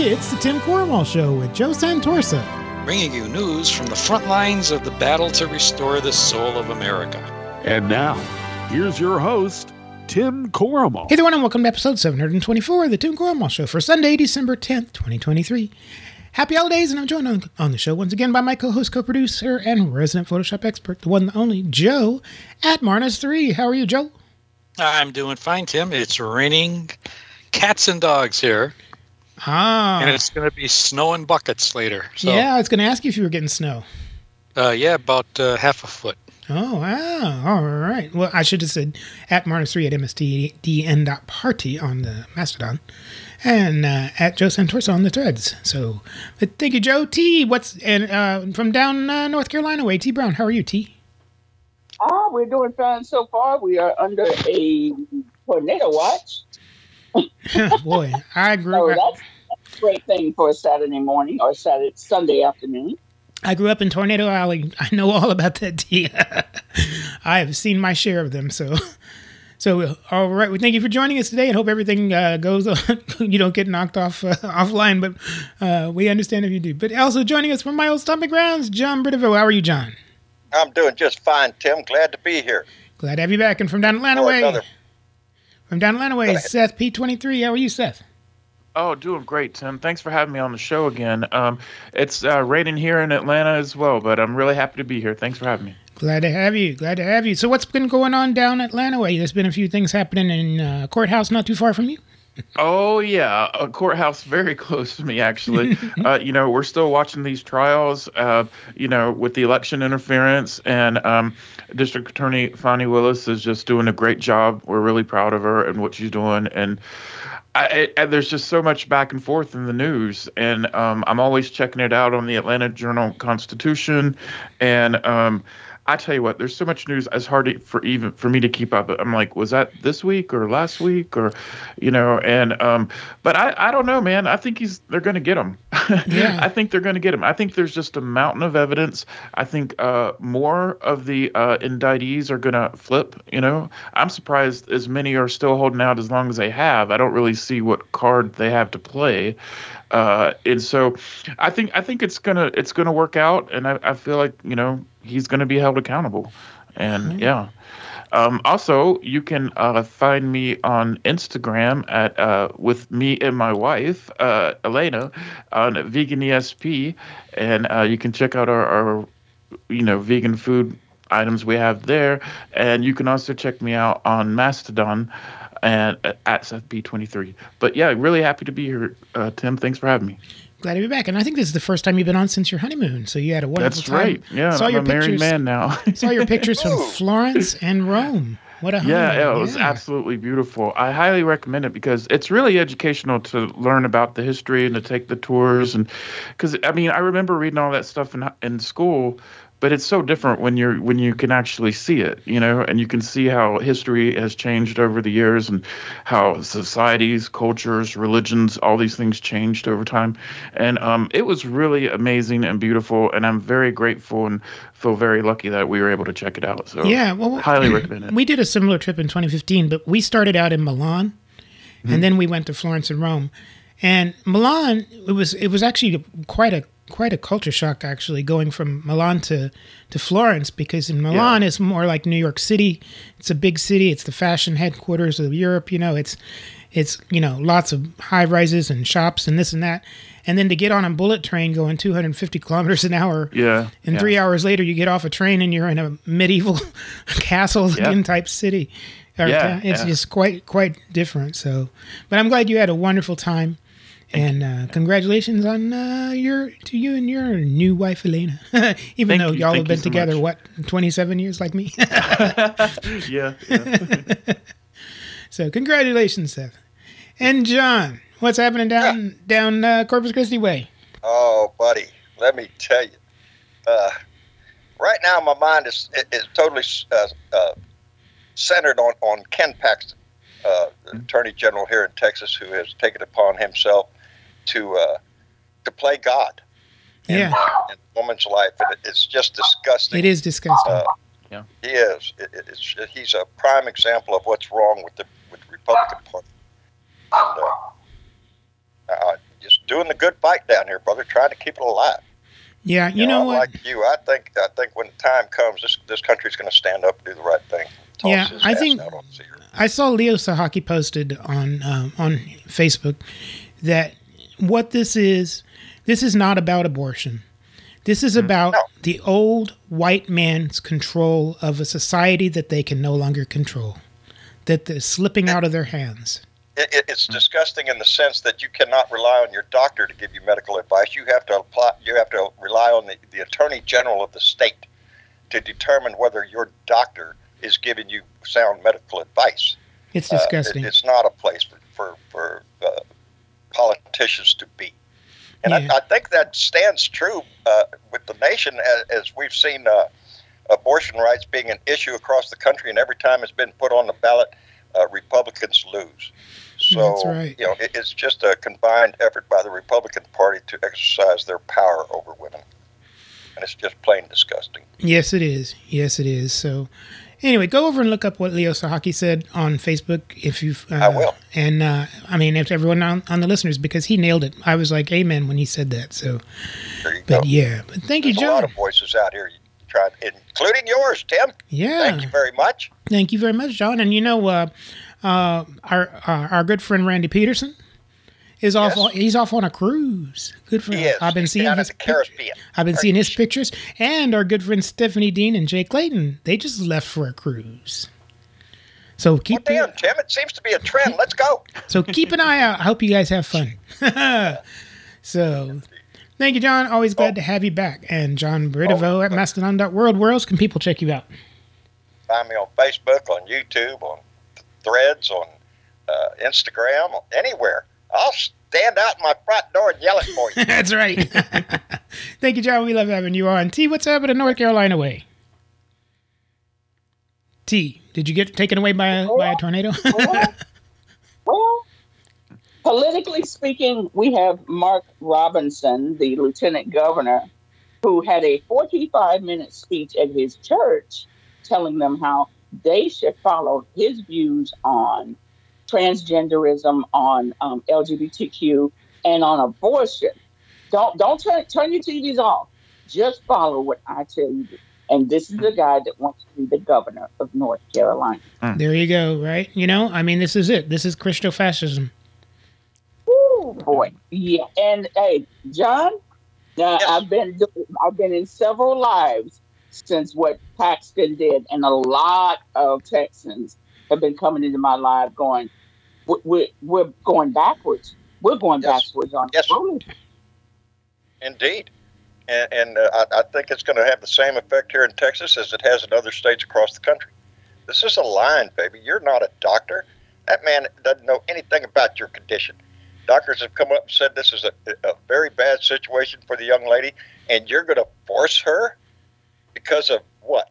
It's the Tim Corrimal Show with Joe Santorsa. Bringing you news from the front lines of the battle to restore the soul of America. And now, here's your host, Tim Corrimal. Hey everyone, and welcome to episode 724 of the Tim Corrimal Show for Sunday, December 10th, 2023. Happy holidays, and I'm joined on, on the show once again by my co-host, co-producer, and resident Photoshop expert, the one and only Joe at Marnus3. How are you, Joe? I'm doing fine, Tim. It's raining cats and dogs here. Ah. And it's going to be snowing buckets later. So, yeah, I was going to ask you if you were getting snow. Uh, yeah, about uh, half a foot. Oh, wow. All right. Well, I should have said at Marnus3 at mstdn.party on the Mastodon and uh, at Joe Santorsa on the threads. So, but thank you, Joe. T, what's and uh, from down uh, North Carolina way? T Brown, how are you, T? Oh, we're doing fine so far. We are under a tornado watch. Boy, I grew. So up, that's a great thing for a Saturday morning or Saturday Sunday afternoon. I grew up in Tornado Alley. I know all about that tea. I have seen my share of them. So, so all right. Well, thank you for joining us today, and hope everything uh, goes. On. you don't get knocked off uh, offline, but uh, we understand if you do. But also joining us from my old stomping grounds, John Bridevaux. How are you, John? I'm doing just fine, Tim. Glad to be here. Glad to have you back. And from down Atlanta For way, another- from down Atlanta way, ahead. Seth P23. How are you, Seth? Oh, doing great, Tim. Thanks for having me on the show again. Um, it's uh, raining here in Atlanta as well, but I'm really happy to be here. Thanks for having me. Glad to have you. Glad to have you. So, what's been going on down Atlanta way? There's been a few things happening in uh, courthouse not too far from you. Oh yeah, a courthouse very close to me actually. uh, you know, we're still watching these trials. Uh, you know, with the election interference, and um, District Attorney Fani Willis is just doing a great job. We're really proud of her and what she's doing, and. I, I, there's just so much back and forth in the news, and um, I'm always checking it out on the Atlanta Journal Constitution, and um, I tell you what, there's so much news. It's hard to, for even for me to keep up. I'm like, was that this week or last week or, you know? And um, but I I don't know, man. I think he's they're gonna get him. Yeah. I think they're gonna get him. I think there's just a mountain of evidence. I think uh, more of the uh, indictees are gonna flip. You know, I'm surprised as many are still holding out as long as they have. I don't really see what card they have to play. Uh, and so I think I think it's gonna it's gonna work out, and I, I feel like you know he's gonna be held accountable, and yeah. Um, also, you can uh, find me on Instagram at uh, with me and my wife uh, Elena on Vegan ESP, and uh, you can check out our, our you know vegan food items we have there, and you can also check me out on Mastodon and uh, at SethP23. But yeah, really happy to be here, uh, Tim. Thanks for having me. Glad to be back. And I think this is the first time you've been on since your honeymoon. So you had a wonderful That's time. right. Yeah, saw I'm your a married pictures. man now. saw your pictures from Florence and Rome. What a Yeah, honeymoon. yeah, it was absolutely beautiful. I highly recommend it because it's really educational to learn about the history and to take the tours and because I mean I remember reading all that stuff in in school, but it's so different when you're when you can actually see it, you know, and you can see how history has changed over the years and how societies, cultures, religions, all these things changed over time, and um, it was really amazing and beautiful, and I'm very grateful and feel very lucky that we were able to check it out. So Yeah, well, highly recommend it. We did a similar trip in 2015, but we started out in Milan, Mm-hmm. and then we went to Florence and Rome. And Milan, it was it was actually quite a quite a culture shock actually going from Milan to to Florence because in Milan it's more like New York City. It's a big city. It's the fashion headquarters of Europe. You know, it's it's you know lots of high rises and shops and this and that. And then to get on a bullet train going 250 kilometers an hour, Yeah. and yeah. three hours later, you get off a train and you're in a medieval castle Yeah. in type city. Or Yeah, it's yeah. just quite quite different. So, but I'm glad you had a wonderful time, and uh, congratulations on uh, your to you and your new wife Elena. Even Thank though you, y'all thank have been so together much. what 27 years, like me. yeah. yeah. so, congratulations, Seth and John. What's happening down down uh, Corpus Christi way? Oh, buddy, let me tell you. Uh, right now, my mind is is totally uh, uh, centered on on Ken Paxton, uh, the Attorney General here in Texas, who has taken upon himself to uh, to play God in, Yeah, in a woman's life, and it, it's just disgusting. it is disgusting. Uh, Yeah. He is. It, it- it's, he's a prime example of what's wrong with the with the Republican Party. And, uh, I, I just doing the good fight down here, brother, trying to keep it alive. Yeah, you, know I'm what? Like you, I think I think when the time comes, this this country's going to stand up and do the right thing. Toss Yeah, I think- out on the cedar. I saw Leo Sahaki posted on um, on Facebook that what this is, this is not about abortion. This is about No. the old white man's control of a society that they can no longer control, that is slipping out of their hands. It, it, it's disgusting in the sense that you cannot rely on your doctor to give you medical advice. You have to apply. You have to rely on the, the attorney general of the state to determine whether your doctor is giving you sound medical advice. It's Uh, it- disgusting. it's not a place for for, for uh, politicians to be. And Yeah. I, I think that stands true uh, with the nation as, as we've seen uh, abortion rights being an issue across the country, and every time it's been put on the ballot, uh, Republicans lose. So right. you know it, it's just a combined effort by the Republican Party to exercise their power over women, and it's just plain disgusting. Yes, it is. Yes, it is. So, anyway, go over and look up what Leo Sahaki said on Facebook if you've. Uh, I will. And uh, I mean, if everyone on, on the listeners, because he nailed it. I was like, "Amen" when he said that. So, There you go. but yeah, but thank you, There's a lot of voices out here trying, including yours, Tim. Yeah, Thank you very much. Thank you very much, John. And you know, uh, uh, our uh, our good friend Randy Peterson is off. Yes. On, he's off on a cruise. Good for He him. is. I've been He's seeing his pictures. I've been seeing his pictures, and our good friend Stephanie Dean and Jay Clayton. They just left for a cruise. So Well, keep damn, Tim, it seems to be a trend. Let's go. so keep an eye out. I hope you guys have fun. so. Thank you, John. Always glad to have you back. And John Bridevaux at Mastodon.world. Where else can people check you out? Find me on Facebook, on YouTube, on Threads, on uh, Instagram, anywhere. I'll stand out my front door and yell it for you. That's right. Thank you, John. We love having you on. T, what's happening in North Carolina way? T, did you get taken away by a, by a tornado? well, well, politically speaking, we have Mark Robinson, the lieutenant governor, who had a 45 minute speech at his church telling them how they should follow his views on transgenderism, on um, LGBTQ, and on abortion. Don't don't turn turn your TVs off. Just follow what I tell you. And this is the guy that wants to be the governor of North Carolina. there you go, right? You know, I mean, this is it. This is Christofascism. Ooh, boy. Yeah. And hey, John, uh, Yes. I've been I've been in several lives since what Paxton did, and a lot of Texans have been coming into my life going, "We- we're, we're going backwards. We're going Yes. backwards on Yes. rolling. Indeed. And, and uh, I, I think it's going to have the same effect here in Texas as it has in other states across the country. This is a line, baby. You're not a doctor. That man doesn't know anything about your condition. Doctors have come up and said this is a, a very bad situation for the young lady, and you're going to force her because of what?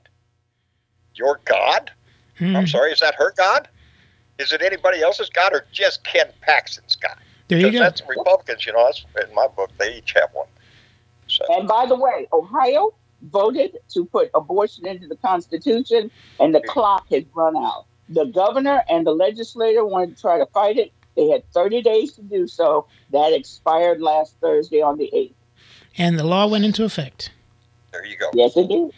Your God? Hmm. I'm sorry, is that her God? Is it anybody else's God or just Ken Paxton's God? There you Because go. that's Republicans, you know. That's in my book. They each have one. So And by the way, Ohio voted to put abortion into the Constitution, and the clock has run out. The governor and the legislator wanted to try to fight it. They had 30 days to do so. That expired last Thursday on the 8th. And the law went into effect. there you go. Yes, it did.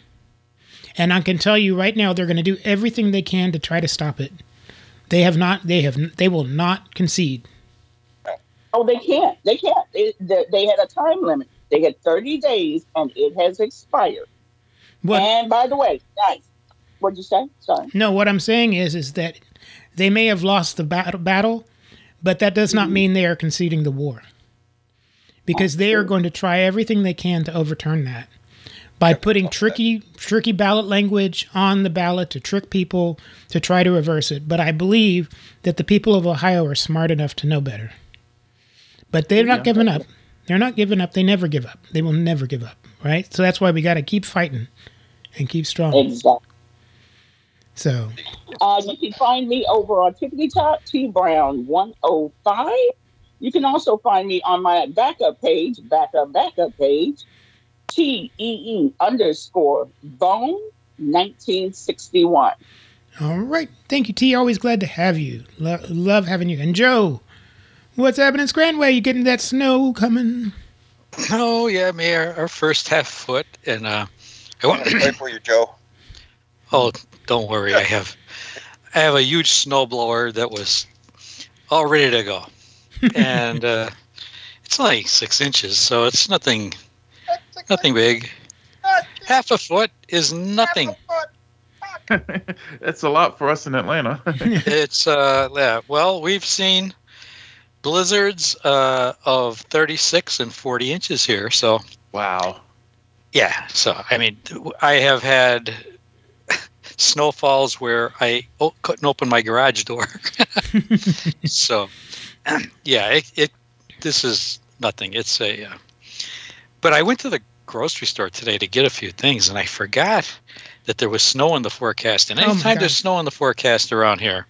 And I can tell you right now, they're going to do everything they can to try to stop it. They have not. They have. They will not concede. Oh, they can't. They can't. It, they, they had a time limit. They had 30 days, and it has expired. What? And by the way, guys, what'd you say? Sorry. No, what I'm saying is, is that they may have lost the battle, battle, but that does not mm-hmm. mean they are conceding the war, because they are going to try everything they can to overturn that by putting tricky, tricky ballot language on the ballot to trick people to try to reverse it. But I believe that the people of Ohio are smart enough to know better. But they're not giving up. They're not giving up. They never give up. They will never give up. Right. So that's why we got to keep fighting and keep strong. Exactly. So Uh, you can find me over on Tickety Top T Brown 105. You can also find me on my backup page, backup backup page, T E E underscore Bone 1961. All right. Thank you, T. Always glad to have you. Lo- love having you. And Joe, What's happening, in Scranway? You getting that snow coming? Oh yeah, me our, our first half foot, and uh, I want. To pray for you, Joe. Oh, don't worry. I have I have a huge snowblower that was all ready to go, and uh, it's like six inches, so it's nothing nothing big. Half a foot is nothing. That's a lot for us in Atlanta. It's uh yeah. Well, we've seen blizzards uh, of 36 and 40 inches here, so wow. yeah. So I mean, I have had snowfalls where I o- couldn't open my garage door. so yeah, it, it this is nothing. It's a. Uh, but I went to the grocery store today to get a few things, and I forgot that there was snow in the forecast. And Oh my anytime God. there's snow in the forecast around here,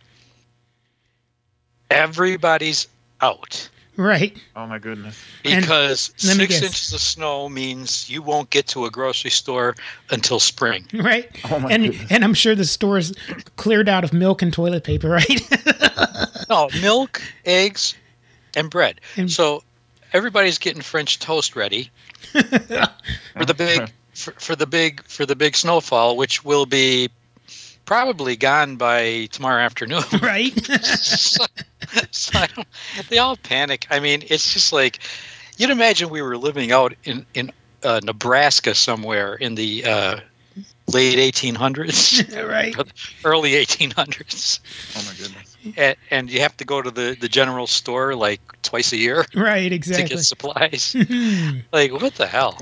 everybody's out Right. Oh my goodness. Because let me six inches of snow means you won't get to a grocery store until spring. Right. Oh my and goodness. and I'm sure the store's cleared out of milk and toilet paper, right? No, milk, eggs, and bread. And- so everybody's getting French toast ready for the big for, for the big for the big snowfall, which will be probably gone by tomorrow afternoon. right. so, so I don't, they all panic. I mean, it's just like you'd imagine we were living out in in uh, Nebraska somewhere in the uh, late 1800s, right. early 1800s, Oh my goodness. And, and you have to go to the the general store like twice a year Right. exactly to get supplies. Like what the hell,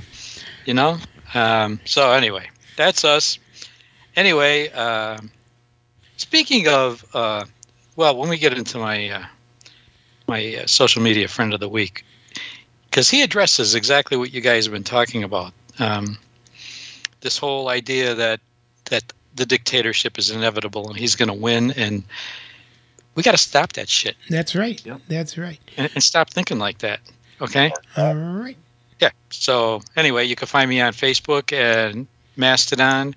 you know? Um, so anyway, that's us. Anyway, um, speaking of, uh, well, when we get into my uh, my uh, social media friend of the week, because he addresses exactly what you guys have been talking about. Um, this whole idea that that the dictatorship is inevitable and he's going to win, and we got to stop that shit That's right. Yep. That's right. and, and stop thinking like that. Okay. All right. Yeah. So anyway, you can find me on Facebook and Mastodon.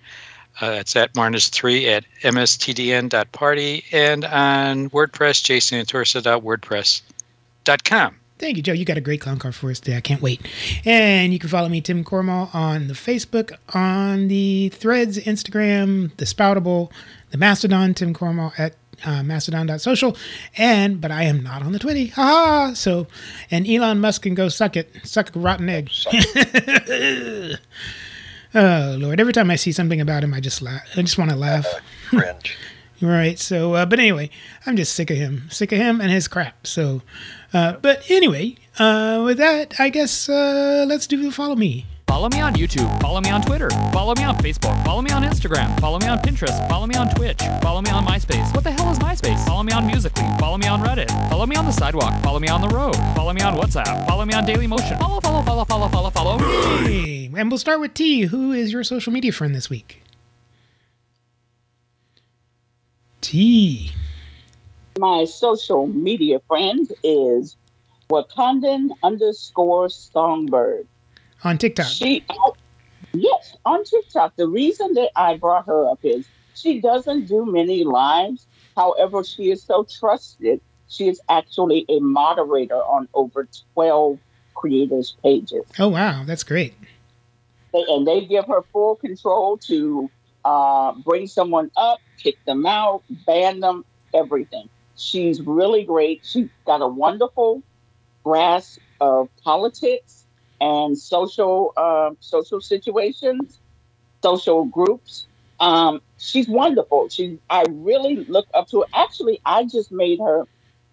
Uh, it's at Marnus3 at mstdn.party and on WordPress, jasonantorsa.wordpress.com. Thank you, Joe. You got a great clown car for us today. I can't wait. And you can follow me, Tim Corrimal, on the Facebook, on the Threads, Instagram, the Spoutable, the Mastodon, Tim Corrimal at uh, mastodon.social. And, but I am not on the Twitty. Ha ha. So, and Elon Musk can go suck it, suck a rotten egg. oh, Lord. Every time I see something about him, I just laugh. I just want to laugh. Cringe. Right. So, uh, but anyway, I'm just sick of him, sick of him and his crap. So, uh, but anyway, uh, with that, I guess uh, let's do follow me. Follow me on YouTube. Follow me on Twitter. Follow me on Facebook. Follow me on Instagram. Follow me on Pinterest. Follow me on Twitch. Follow me on MySpace. What the hell is MySpace? Follow me on Musically. Follow me on Reddit. Follow me on the sidewalk. Follow me on the road. Follow me on WhatsApp. Follow me on Daily Motion. Follow, follow, follow, follow, follow, follow me. Hey, and we'll start with T. Who is your social media friend this week? T. My social media friend is Wakandan underscore Songbird. On TikTok. She, yes, on TikTok. The reason that I brought her up is she doesn't do many lives. However, she is so trusted. She is actually a moderator on over 12 creators' pages. Oh, wow. That's great. They, and they give her full control to uh, bring someone up, kick them out, ban them, everything. She's really great. She's got a wonderful grasp of politics and social uh, social situations, social groups. Um, she's wonderful. She I really look up to her. Actually, I just made her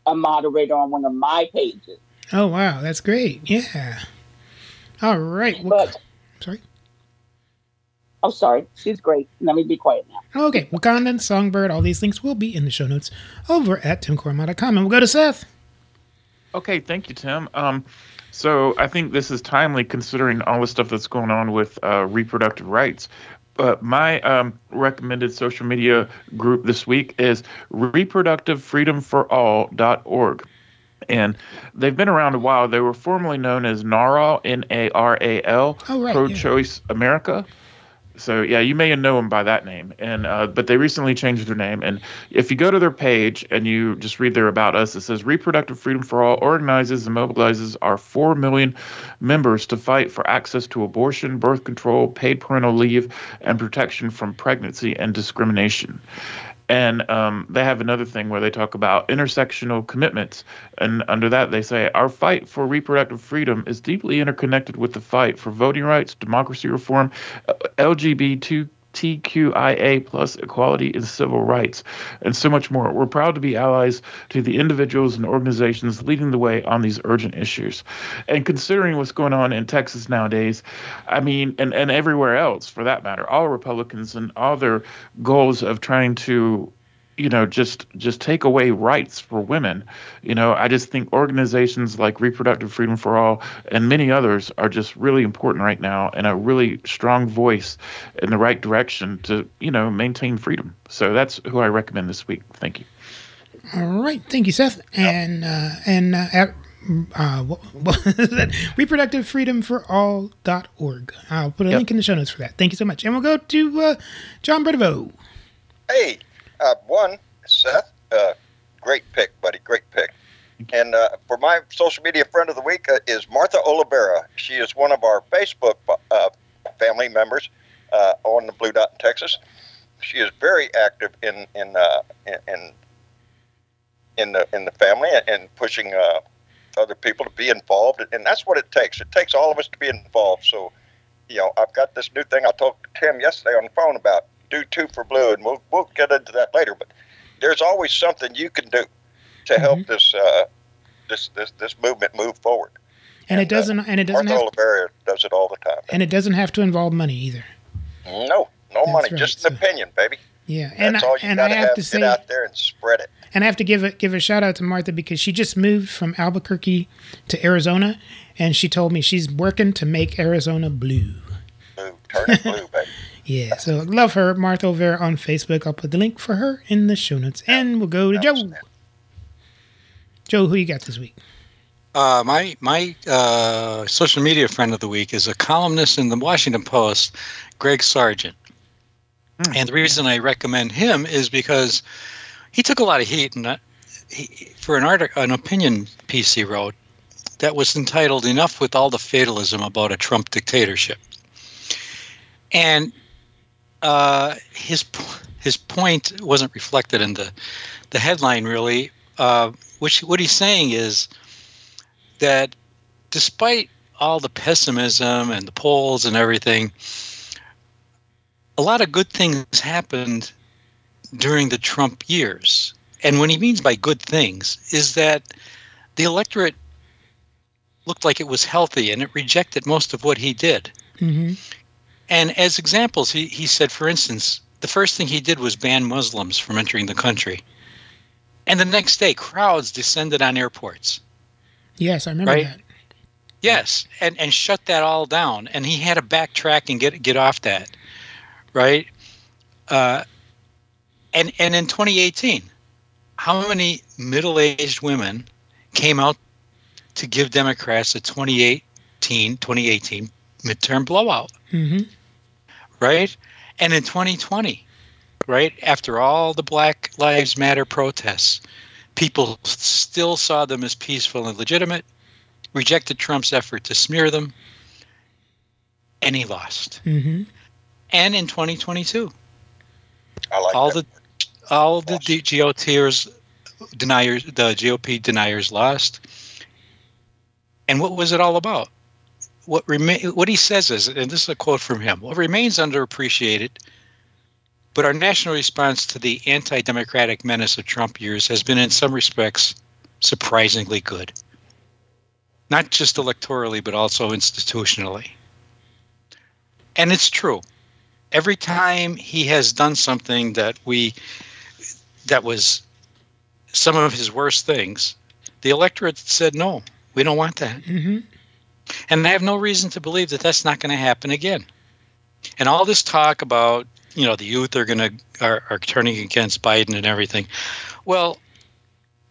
a moderator on one of my pages. Oh, wow. That's great. Yeah. All right. Well, But sorry. oh, sorry, she's great. Let me be quiet now. Okay. Wakandan, Songbird, all these links will be in the show notes over at timcorrimal.com. And we'll go to Seth. Okay, thank you, Tim. Um, so I think this is timely considering all the stuff that's going on with uh, reproductive rights. But my um, recommended social media group this week is reproductivefreedomforall.org. And they've been around a while. They were formerly known as NARAL, N A R A L, Oh, Pro. Choice America. So yeah, you may know them by that name, and uh, but they recently changed their name. And if you go to their page and you just read their about us, it says Reproductive Freedom for All organizes and mobilizes our four million members to fight for access to abortion, birth control, paid parental leave, and protection from pregnancy and discrimination. And um, they have another thing where they talk about intersectional commitments. And under that, they say our fight for reproductive freedom is deeply interconnected with the fight for voting rights, democracy reform, uh, LGBT TQIA plus equality and civil rights, and so much more. We're proud to be allies to the individuals and organizations leading the way on these urgent issues. And considering what's going on in Texas nowadays, I mean, and, and everywhere else for that matter, all Republicans and all their goals of trying to you know just just take away rights for women you know i just think organizations like reproductive freedom for all and many others are just really important right now and a really strong voice in the right direction to you know maintain freedom so that's who i recommend this week thank you All right, thank you, Seth, and uh, and uh, at, uh, what, what is that? reproductivefreedomforall.org. I'll put a Yep. link in the show notes for that. Thank you so much, and we'll go to uh, John Bridevaux. Hey, uh, one, Seth, uh, great pick, buddy, great pick. And uh, for my social media friend of the week uh, is Martha Olivera. She is one of our Facebook uh, family members uh, on the Blue Dot in Texas. She is very active in in uh, in, in the in the family and pushing uh, other people to be involved, and that's what it takes. It takes all of us to be involved. So, you know, I've got this new thing I told Tim yesterday on the phone about do two for blue, and we'll we'll get into that later. But there's always something you can do to help this uh, this this this movement move forward. And it And, uh, doesn't and it doesn't Martha have Olivera does it all the time. and it doesn't have to involve money either. No, no That's money, right, just an so- opinion, baby. Yeah, and That's I, all you and I have have. to Get say, out there and spread it. and I have to give a give a shout out to Martha because she just moved from Albuquerque to Arizona, and she told me she's working to make Arizona blue. Blue, turn it blue, baby. Yeah, so love her, Martha Vera on Facebook. I'll put the link for her in the show notes, and we'll go to Joe. Joe, who you got this week? Uh, my my uh, social media friend of the week is a columnist in the Washington Post, Greg Sargent. Hmm. And the reason I recommend him is because he took a lot of heat and uh, he, for an article, an opinion piece he wrote that was entitled "Enough with all the fatalism about a Trump dictatorship." And uh, his his point wasn't reflected in the the headline really. Uh, which what he's saying is that despite all the pessimism and the polls and everything, a lot of good things happened during the Trump years. And what he means by good things is that the electorate looked like it was healthy and it rejected most of what he did. hmm And as examples, he, he said, for instance, the first thing he did was ban Muslims from entering the country. And the next day, crowds descended on airports. Yes, I remember Right. that. Yes, and and shut that all down, and he had to backtrack and get get off that, right? Uh, and and in 2018, how many middle-aged women came out to give Democrats a 2018 2018 midterm blowout, hmm right? And in 2020, right after all the Black Lives Matter protests, people still saw them as peaceful and legitimate rejected Trump's effort to smear them, and he lost. hmm And in 2022, I like all that. the all the D- GOTers deniers, the GOP deniers lost. And what was it all about? What remain? What he says is, and this is a quote from him: "What remains underappreciated." But our national response to the anti-democratic menace of Trump years has been, in some respects, surprisingly good. Not just electorally, but also institutionally. And it's true. Every time he has done something that we that was some of his worst things, the electorate said no, we don't want that. hmm And I have no reason to believe that that's not going to happen again. And all this talk about, you know, the youth are going to are, are turning against Biden and everything. Well,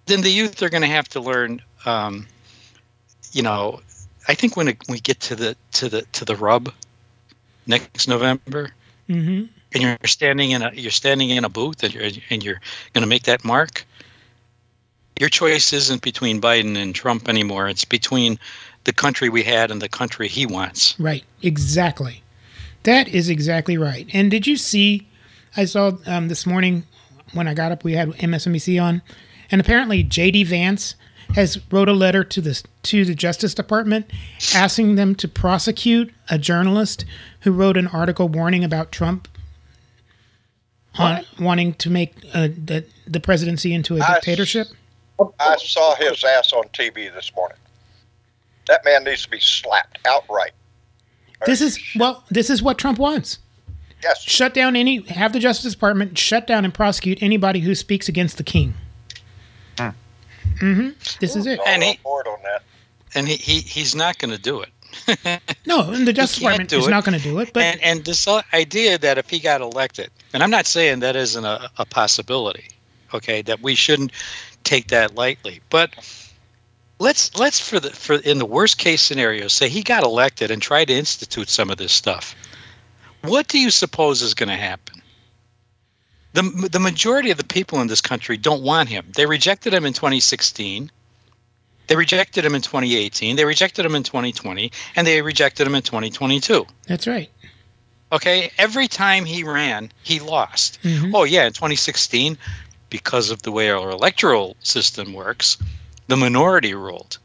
then the youth are going to have to learn. Um, you know, I think when it, we get to the to the to the rub next November, hmm and you're standing in a you're standing in a booth and you're and you're going to make that mark, your choice isn't between Biden and Trump anymore. It's between the country we had and the country he wants. Right. Exactly. That is exactly right. And did you see? I saw um, this morning when I got up, we had MSNBC on, and apparently JD Vance has wrote a letter to the to the Justice Department asking them to prosecute a journalist who wrote an article warning about Trump on wanting to make uh, the the presidency into a I- dictatorship. I saw his ass on TV this morning. That man needs to be slapped outright. This is well, this is what Trump wants. Yes. shut down any have the justice department shut down and prosecute anybody who speaks against the king hmm this is it And he- on that. And he, he he's not going to do it. no and the justice department do is it. not going to do it but and and this idea that if he got elected, and I'm not saying that isn't a, a possibility, okay, that we shouldn't take that lightly, but let's let's for the for in the worst case scenario say he got elected and tried to institute some of this stuff. What do you suppose is going to happen? The, the majority of the people in this country don't want him. They rejected him in 2016. They rejected him in 2018. They rejected him in 2020, and they rejected him in 2022. that's right Okay, every time he ran, he lost. Mhm. Oh yeah, in 2016, because of the way our electoral system works, the minority ruled,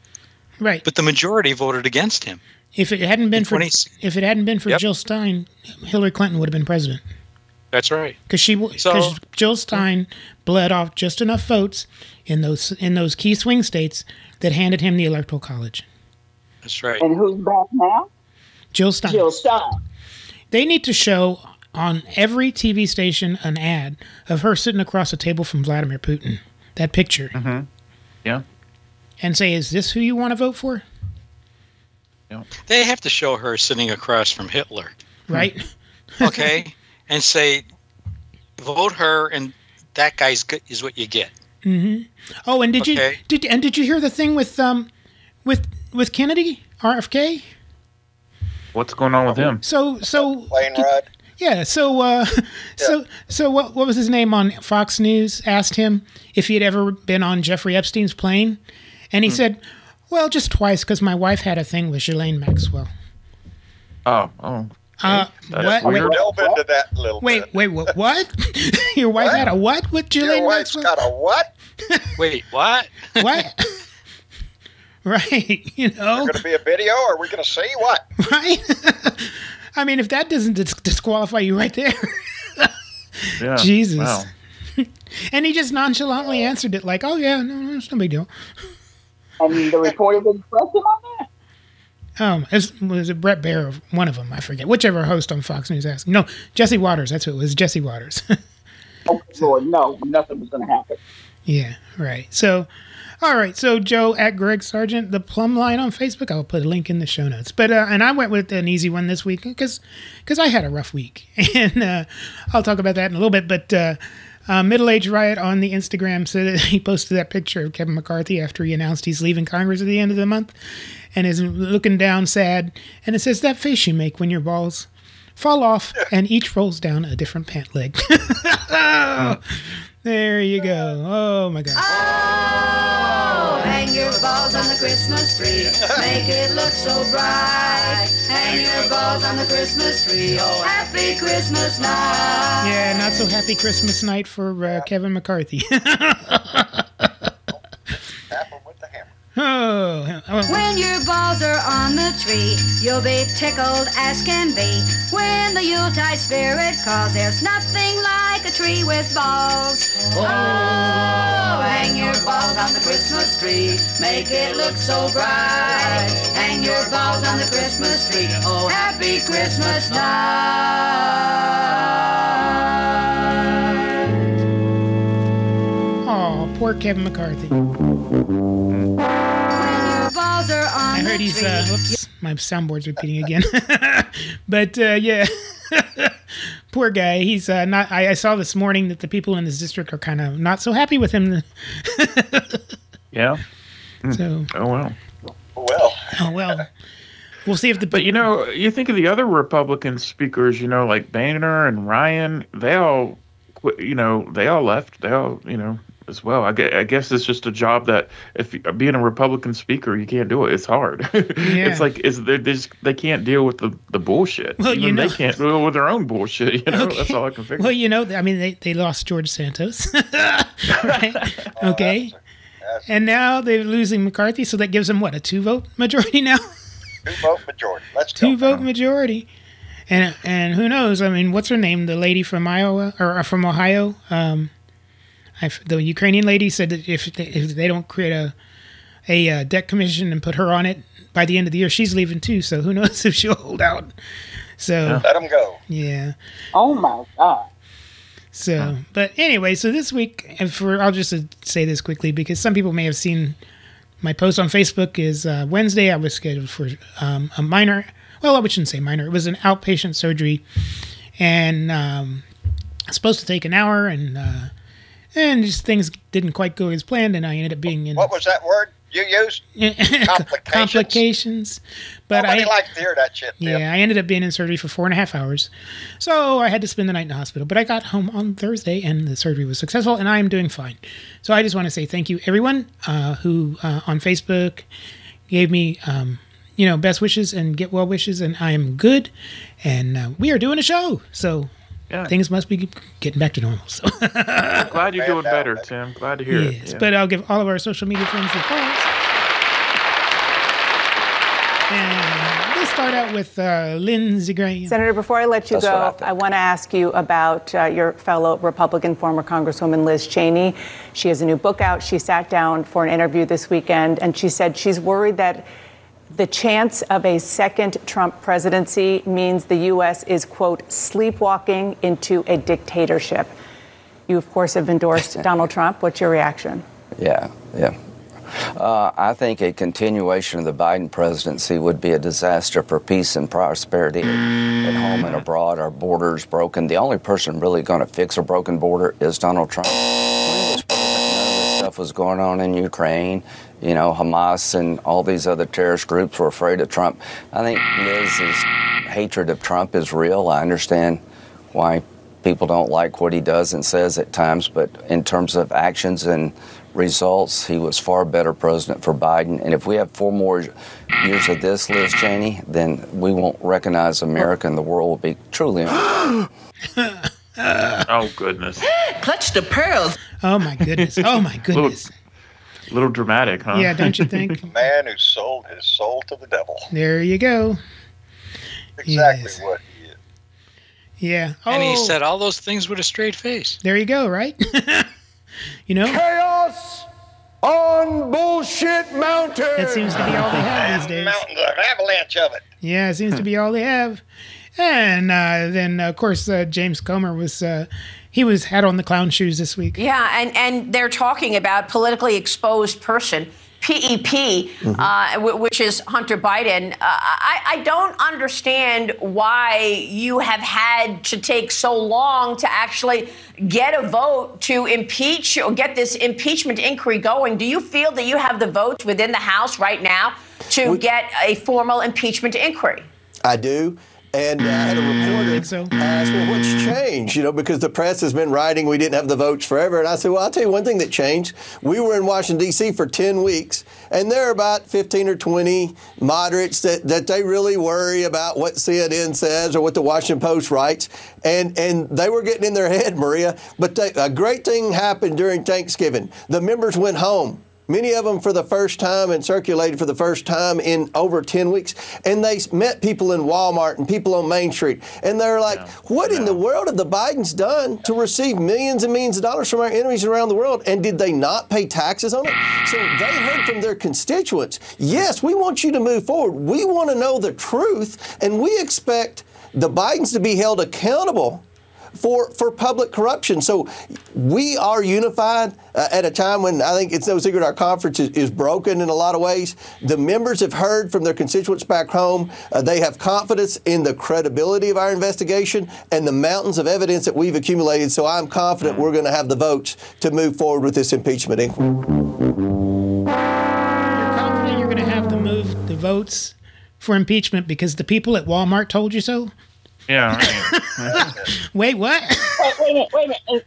right but the majority voted against him. if it hadn't been for 20 if it hadn't been for Yep. jill stein hillary clinton would have been president That's right. because she because So- jill stein bled off just enough votes in those in those key swing states that handed him the electoral college That's right. And who's back now? jill stein Jill Stein. They need to show on every TV station an ad of her sitting across a table from Vladimir Putin. That picture. Mm-hmm. Yeah. And say, is this who you want to vote for? They have to show her sitting across from Hitler, Right? okay, and say, vote her, and that guy's good is what you get. Mm-hmm. Oh, and did you did and did you hear the thing with um with with Kennedy RFK? What's going on with him? So so Plane ride. yeah, so uh so so what what was his name on Fox News asked him if he had ever been on Jeffrey Epstein's plane and he said, "Well, just twice cuz my wife had a thing with Ghislaine Maxwell." Oh, oh. Uh, That's what? weird. Wait, Delve into that a little wait, bit. wait, what? what? Your wife What? had a what with Your Ghislaine wife's Maxwell? got a what? Wait, what? what? right, you know, Going to be a video? Are we going to see what? right? I mean, if that doesn't dis- disqualify you right there. Yeah. Jesus. Wow. and he just nonchalantly answered it like, oh, yeah, no, no, it's no big deal. And the reporter didn't press him on that. Um, it was it Bret Baier, one of them, I forget, whichever host on Fox News asked. No, Jesse Watters, that's who it was, Jesse Watters. Oh, Lord, no, nothing was going to happen. Yeah, right. So, all right. So, Joe at Greg Sargent, the plumb line on Facebook. I'll put a link in the show notes. But uh, and I went with an easy one this week because because I had a rough week, and uh, I'll talk about that in a little bit. But uh, uh, Middle Age Riot on the Instagram said that he posted that picture of Kevin McCarthy after he announced he's leaving Congress at the end of the month, and is looking down sad, and it says that face you make when your balls fall off and each rolls down a different pant leg. there you go. Oh my god. Oh, hang your balls on the Christmas tree. Make it look so bright. Hang your balls on the Christmas tree. Oh, happy Christmas night. Yeah, not so happy Christmas night for uh, Kevin McCarthy. Tap him with the hammer. Oh, oh, When your balls are on the tree, you'll be tickled as can be. When the Yuletide spirit calls, there's nothing like a tree with balls. Oh, oh hang your balls on the Christmas tree. Make it look so bright. Hang your balls on the Christmas tree. Oh, happy Christmas night. Poor Kevin McCarthy. When your balls are on I heard he's. tree, Uh, whoops, my soundboard's repeating again. but uh, yeah, poor guy. He's uh, not. I, I saw this morning that the people in his district are kind of not so happy with him. Yeah. So, Oh well. Oh well, oh well. We'll see if the. But you know, you think of the other Republican speakers, you know, like Boehner and Ryan. They all, you know, they all left. They all, you know, as well. I guess, I guess it's just a job that if being a Republican speaker, you can't do it. It's hard. Yeah. it's like it's they just they can't deal with the, the bullshit. Well, you know- they can't deal with their own bullshit. You know, Okay. that's all I can figure. Well, you know, I mean, they, they lost George Santos, right? okay, That's and now they're losing McCarthy, so that gives them what a two vote majority now, two vote majority. Let's two go. vote majority, and and who knows? I mean, what's her name? The lady from Iowa or uh, from Ohio? Um, I f the Ukrainian lady said that if they, if they don't create a a uh, debt commission and put her on it by the end of the year, she's leaving too. So who knows if she'll hold out? So Let them go. yeah. Oh my God. So, but anyway, so this week, and for I'll just uh, say this quickly because some people may have seen my post on Facebook. Is uh, Wednesday I was scheduled for um, a minor. Well, I shouldn't say minor. It was an outpatient surgery, and um, I was supposed to take an hour, and uh, and just things didn't quite go as planned, and I ended up being in What was that word you used? Complications? complications. But Nobody I likes to hear that shit. Yeah, I ended up being in surgery for four and a half hours. So I had to spend the night in the hospital. But I got home on Thursday and the surgery was successful and I am doing fine. So I just want to say thank you, everyone uh, who uh, on Facebook gave me, um, you know, best wishes and get well wishes. And I am good. And uh, we are doing a show. So Yeah. things must be getting back to normal. So Glad you're doing better. Tim. Glad to hear yes. it. Yeah. But I'll give all of our social media friends the applause. And let's start out with uh, Lindsey Graham. Senator, before I let you That's what I go. I, want to ask you about uh, your fellow Republican former Congresswoman Liz Cheney. She has a new book out. She sat down for an interview this weekend, and she said she's worried that the chance of a second Trump presidency means the U.S. is, quote, sleepwalking into a dictatorship. You, of course, have endorsed Donald Trump. What's your reaction? Yeah, yeah. Uh, I think a continuation of the Biden presidency would be a disaster for peace and prosperity at home and abroad. Our borders broken. The only person really going to fix a broken border is Donald Trump. When he was president, none of this stuff was going on in Ukraine. You know, Hamas and all these other terrorist groups were afraid of Trump. I think Liz's hatred of Trump is real. I understand why people don't like what he does and says at times, but in terms of actions and results, he was far better president for Biden. And if we have four more years of this, Liz Cheney, then we won't recognize America and the world will be truly. oh goodness, Clutch the pearls. Oh my goodness. Oh my goodness. A little dramatic, huh? Yeah, don't you think? The man who sold his soul to the devil. There you go. Exactly Yes. what he is. Yeah. Oh, And he said all those things with a straight face. there you go, right? you know, Chaos on Bullshit Mountain. that seems to be all they have these days. Mountains, an avalanche of it. Yeah, it seems to be all they have. And uh, then, of course, uh, James Comer was uh, he was had on the clown shoes this week. Yeah, and, and they're talking about politically exposed person, PEP, uh, wh- which is Hunter Biden. Uh, I, I don't understand why you have had to take so long to actually get a vote to impeach or get this impeachment inquiry going. Do you feel that you have the votes within the House right now to get a formal impeachment inquiry? I do. And uh, I had a reporter so. ask, well, what's changed? You know, because the press has been writing we didn't have the votes forever. And I said, well, I'll tell you one thing that changed. We were in Washington, D.C. for 10 weeks, and there are about 15 or 20 moderates that, that they really worry about what CNN says or what the Washington Post writes. And, and they were getting in their head, Maria. But they, a great thing happened during Thanksgiving. The members went home. Many of them for the first time and circulated for the first time in over 10 weeks. And they met people in Walmart and people on Main Street. And they're like, what in the world have the Bidens done to receive millions and millions of dollars from our enemies around the world? And did they not pay taxes on it? So they heard from their constituents, yes, we want you to move forward. We want to know the truth. And we expect the Bidens to be held accountable for, for public corruption. So we are unified uh, at a time when I think it's no secret our conference is, is broken in a lot of ways. The members have heard from their constituents back home. Uh, they have confidence in the credibility of our investigation and the mountains of evidence that we've accumulated. So I'm confident we're going to have the votes to move forward with this impeachment inquiry. You're confident you're going to have the move, the votes for impeachment because the people at Walmart told you so? Yeah. Right. Wait, what? wait, wait a minute, wait a minute.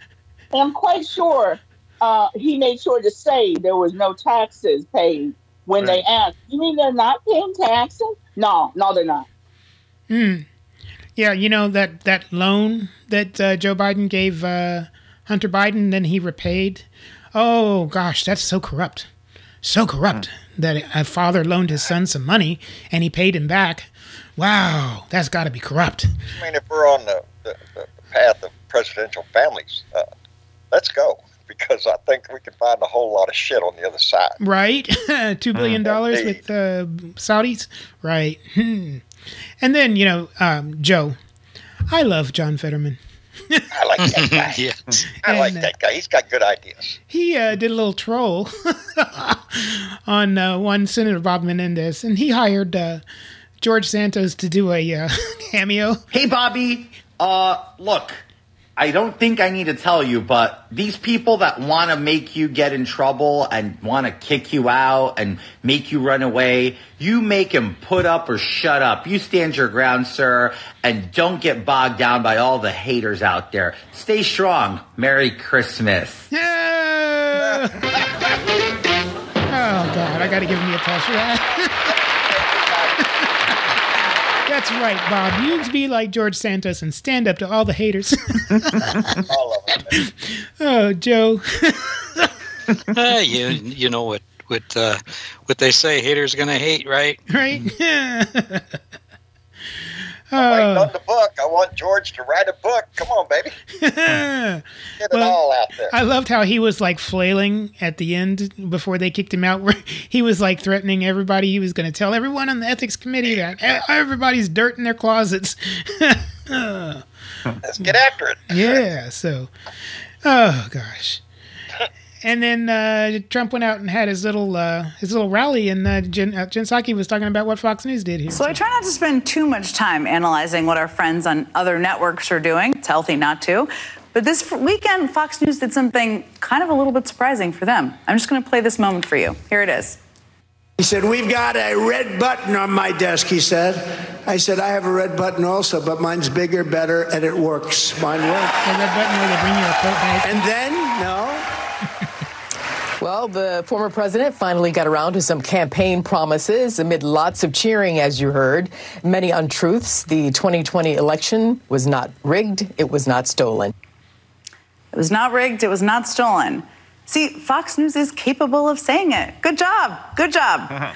And I'm quite sure uh, he made sure to say there was no taxes paid when they asked. You mean they're not paying taxes? No, no, they're not. Hmm. Yeah, you know that that loan that uh, Joe Biden gave uh, Hunter Biden, then he repaid. Oh gosh, that's so corrupt, so corrupt that a father loaned his son some money and he paid him back. Wow, that's got to be corrupt. I mean, if we're on the, the, the path of presidential families, uh, let's go because I think we can find a whole lot of shit on the other side. Right, two billion dollars with uh, Saudis. Right, hmm. and then you know um, Joe. I love John Fetterman. I like that guy. yes. I like And, uh, that guy. He's got good ideas. He uh, did a little troll on uh, one Senator Bob Menendez, and he hired uh, George Santos to do a uh, cameo. Hey, Bobby. Uh, look, I don't think I need to tell you, but these people that want to make you get in trouble and want to kick you out and make you run away, you make them put up or shut up. You stand your ground, sir, and don't get bogged down by all the haters out there. Stay strong. Merry Christmas. Yeah! oh God, I got to give him a applause for that. That's right, Bob. You be like George Santos and stand up to all the haters. All of them. oh, Joe. Uh, you you know what what uh, what they say haters gonna hate right right? I'm waiting on the book. I want George to write a book. Come on, baby. Get it Well, all out there. I loved how he was like flailing at the end before they kicked him out. Where he was like threatening everybody. He was going to tell everyone on the ethics committee that everybody's dirt in their closets. Let's get after it. yeah. So, oh gosh. And then uh, Trump went out and had his little uh, his little rally, and uh, Jen, uh, Jen Psaki was talking about what Fox News did here. So I try not to spend too much time analyzing what our friends on other networks are doing. It's healthy not to. But this weekend, Fox News did something kind of a little bit surprising for them. I'm just going to play this moment for you. Here it is. He said, We've got a red button on my desk, he said. I said, I have a red button also, but mine's bigger, better, and it works. Mine works. The red button where they bring you a coat. And then, no. Well, the former president finally got around to some campaign promises amid lots of cheering, as you heard. Many untruths. The 2020 election was not rigged, it was not stolen. It was not rigged, it was not stolen. See, Fox News is capable of saying it. Good job. Good job. Uh-huh.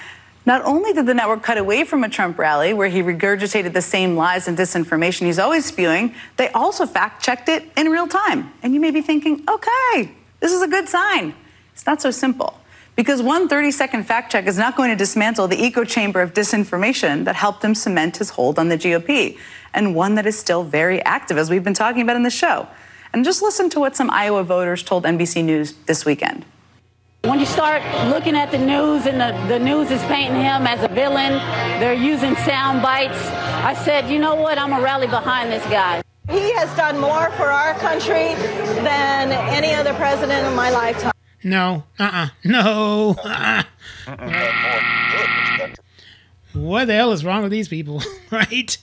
Not only did the network cut away from a Trump rally where he regurgitated the same lies and disinformation he's always spewing, they also fact checked it in real time. And you may be thinking, okay, this is a good sign. It's not so simple. Because one 30 second fact check is not going to dismantle the echo chamber of disinformation that helped him cement his hold on the GOP, and one that is still very active, as we've been talking about in the show. And just listen to what some Iowa voters told NBC News this weekend. When you start looking at the news and the, the news is painting him as a villain, they're using sound bites. I said, you know what? I'm going to rally behind this guy. He has done more for our country than any other president in my lifetime. No, uh, uh no. Uh-uh. What the hell is wrong with these people, right?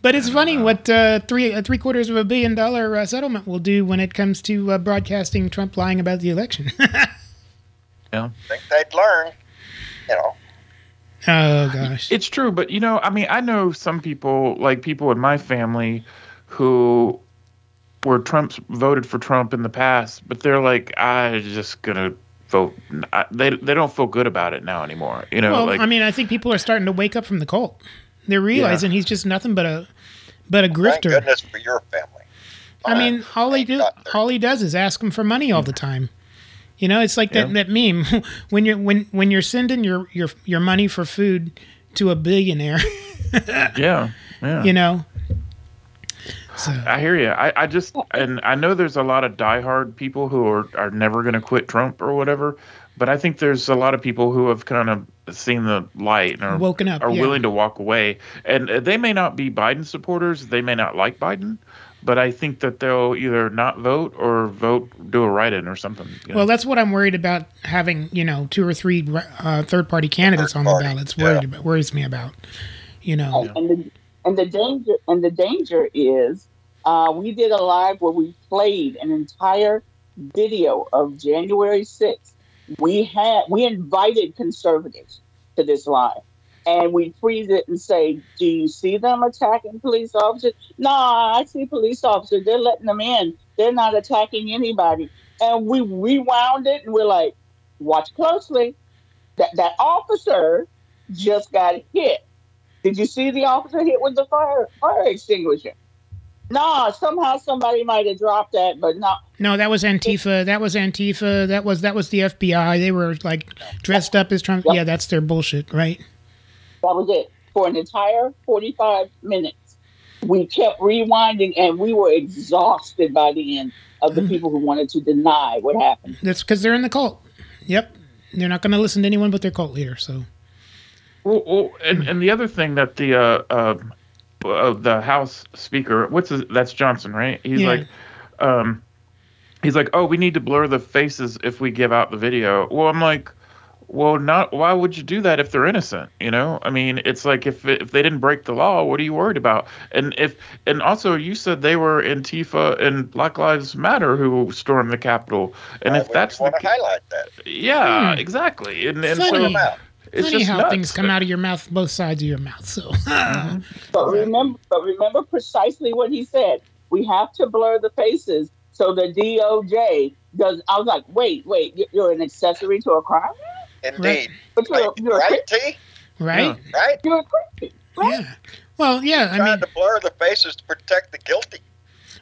But it's funny what uh, three uh, three quarters of a billion dollar uh, settlement will do when it comes to uh, broadcasting Trump lying about the election. Yeah. I think they'd learn. You know, oh gosh, It's true, but you know, I mean, I know some people, like people in my family, who were Trump's voted for Trump in the past, but they're like, I just gonna vote. I, they they don't feel good about it now anymore. You know, well, like I mean, I think people are starting to wake up from the cult. They're realizing he's just nothing but a but a grifter. thank grifter. goodness for your family. I mean, all he do, all he does is ask him for money all the time. You know, it's like that, that meme when you're when when you're sending your your your money for food to a billionaire. yeah, yeah. You know, I hear you. I, I just and I know there's a lot of diehard people who are, are never going to quit Trump or whatever, but I think there's a lot of people who have kind of seen the light and are Woken up, are yeah. willing to walk away. And uh, they may not be Biden supporters, they may not like Biden, but I think that they'll either not vote or vote do a write-in or something. you know? Well, that's what I'm worried about having, you know, two or three uh, third party candidates on the ballots. Worried about, worries me about, you know. And the and the danger and the danger is uh, we did a live where we played an entire video of January 6th. We had we invited conservatives to this live. And we freeze it and say, Do you see them attacking police officers? No, I see police officers. They're letting them in. They're not attacking anybody. And we rewound it and we're like, Watch closely. That that officer just got hit. Did you see the officer hit with the fire fire extinguisher? No, somehow somebody might have dropped that, but not. No, that was Antifa. That was Antifa. That was that was the FBI. They were like dressed up as Trump. Yeah, that's their bullshit, right? That was it for an entire forty-five minutes. We kept rewinding, and we were exhausted by the end of the people who wanted to deny what happened. That's because they're in the cult. Yep, they're not going to listen to anyone but their cult leader. So Well, well, and and the other thing that the uh, uh, uh the House Speaker, what's his, that's Johnson, right? He's Yeah. like, um, he's like, oh, we need to blur the faces if we give out the video. Well, I'm like, well, not. Why would you do that if they're innocent? You know, I mean, it's like if if they didn't break the law, what are you worried about? And if and also you said they were Antifa and Black Lives Matter who stormed the Capitol, and if that's the want to highlight that. yeah, Hmm. exactly. And and funny, so it's funny just how nuts. things come out of your mouth, both sides of your mouth. So But remember, but remember precisely what he said. We have to blur the faces so the DOJ does. I was like, wait, wait, you- you're an accessory to a crime? Indeed. But you're, you're Right, cri- T? right? Right? You're a criminal. Yeah. Well, yeah. I Trying mean, to blur the faces to protect the guilty.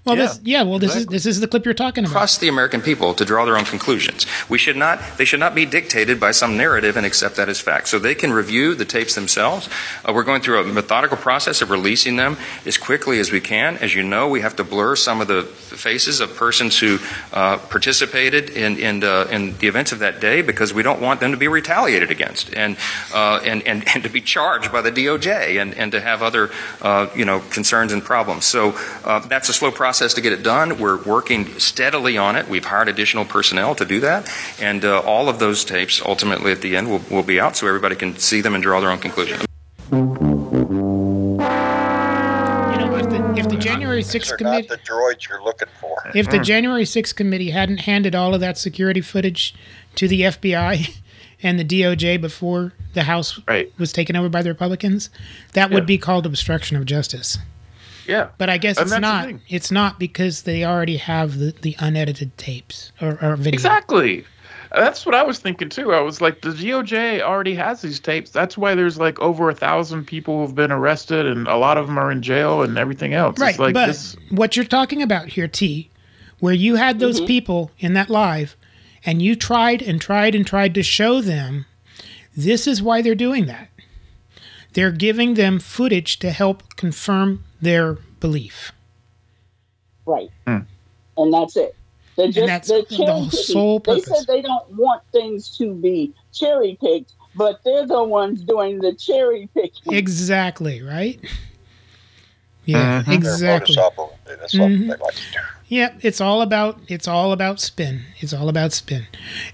Well, this yeah. Well, this is this is the clip you're talking about. trust the American people to draw their own conclusions. We should not, they should not be dictated by some narrative and accept that as fact. So they can review the tapes themselves. Uh, we're going through a methodical process of releasing them as quickly as we can. As you know, we have to blur some of the faces of persons who uh, participated in in, uh, in the events of that day because we don't want them to be retaliated against and uh, and, and and to be charged by the DOJ and and to have other uh, you know concerns and problems. So uh, that's a slow process to get it done. We're working steadily on it. We've hired additional personnel to do that, and uh, all of those tapes ultimately at the end will, will be out so everybody can see them and draw their own conclusion. You know, if the if the January sixth committee the droids you're looking for. if the January 6th committee hadn't handed all of that security footage to the FBI and the DOJ before the House was taken over by the Republicans, that would be called obstruction of justice. Yeah. But I guess And it's not. It's not because they already have the, the unedited tapes or, or video. Exactly. That's what I was thinking too. I was like, the DOJ already has these tapes. That's why there's like over a thousand people who've been arrested, and a lot of them are in jail and everything else. Right, It's like but this. what you're talking about here, T, where you had those mm-hmm. people in that live, and you tried and tried and tried to show them, this is why they're doing that. They're giving them footage to help confirm their belief. Right. And that's it. They're just that's they're the cherry picking. sole They said they don't want things to be cherry picked, but they're the ones doing the cherry picking. Exactly, right? Yeah, Mm-hmm. They're exactly. modus operandi. That's what they like to do. Yeah, it's all about it's all about spin. It's all about spin.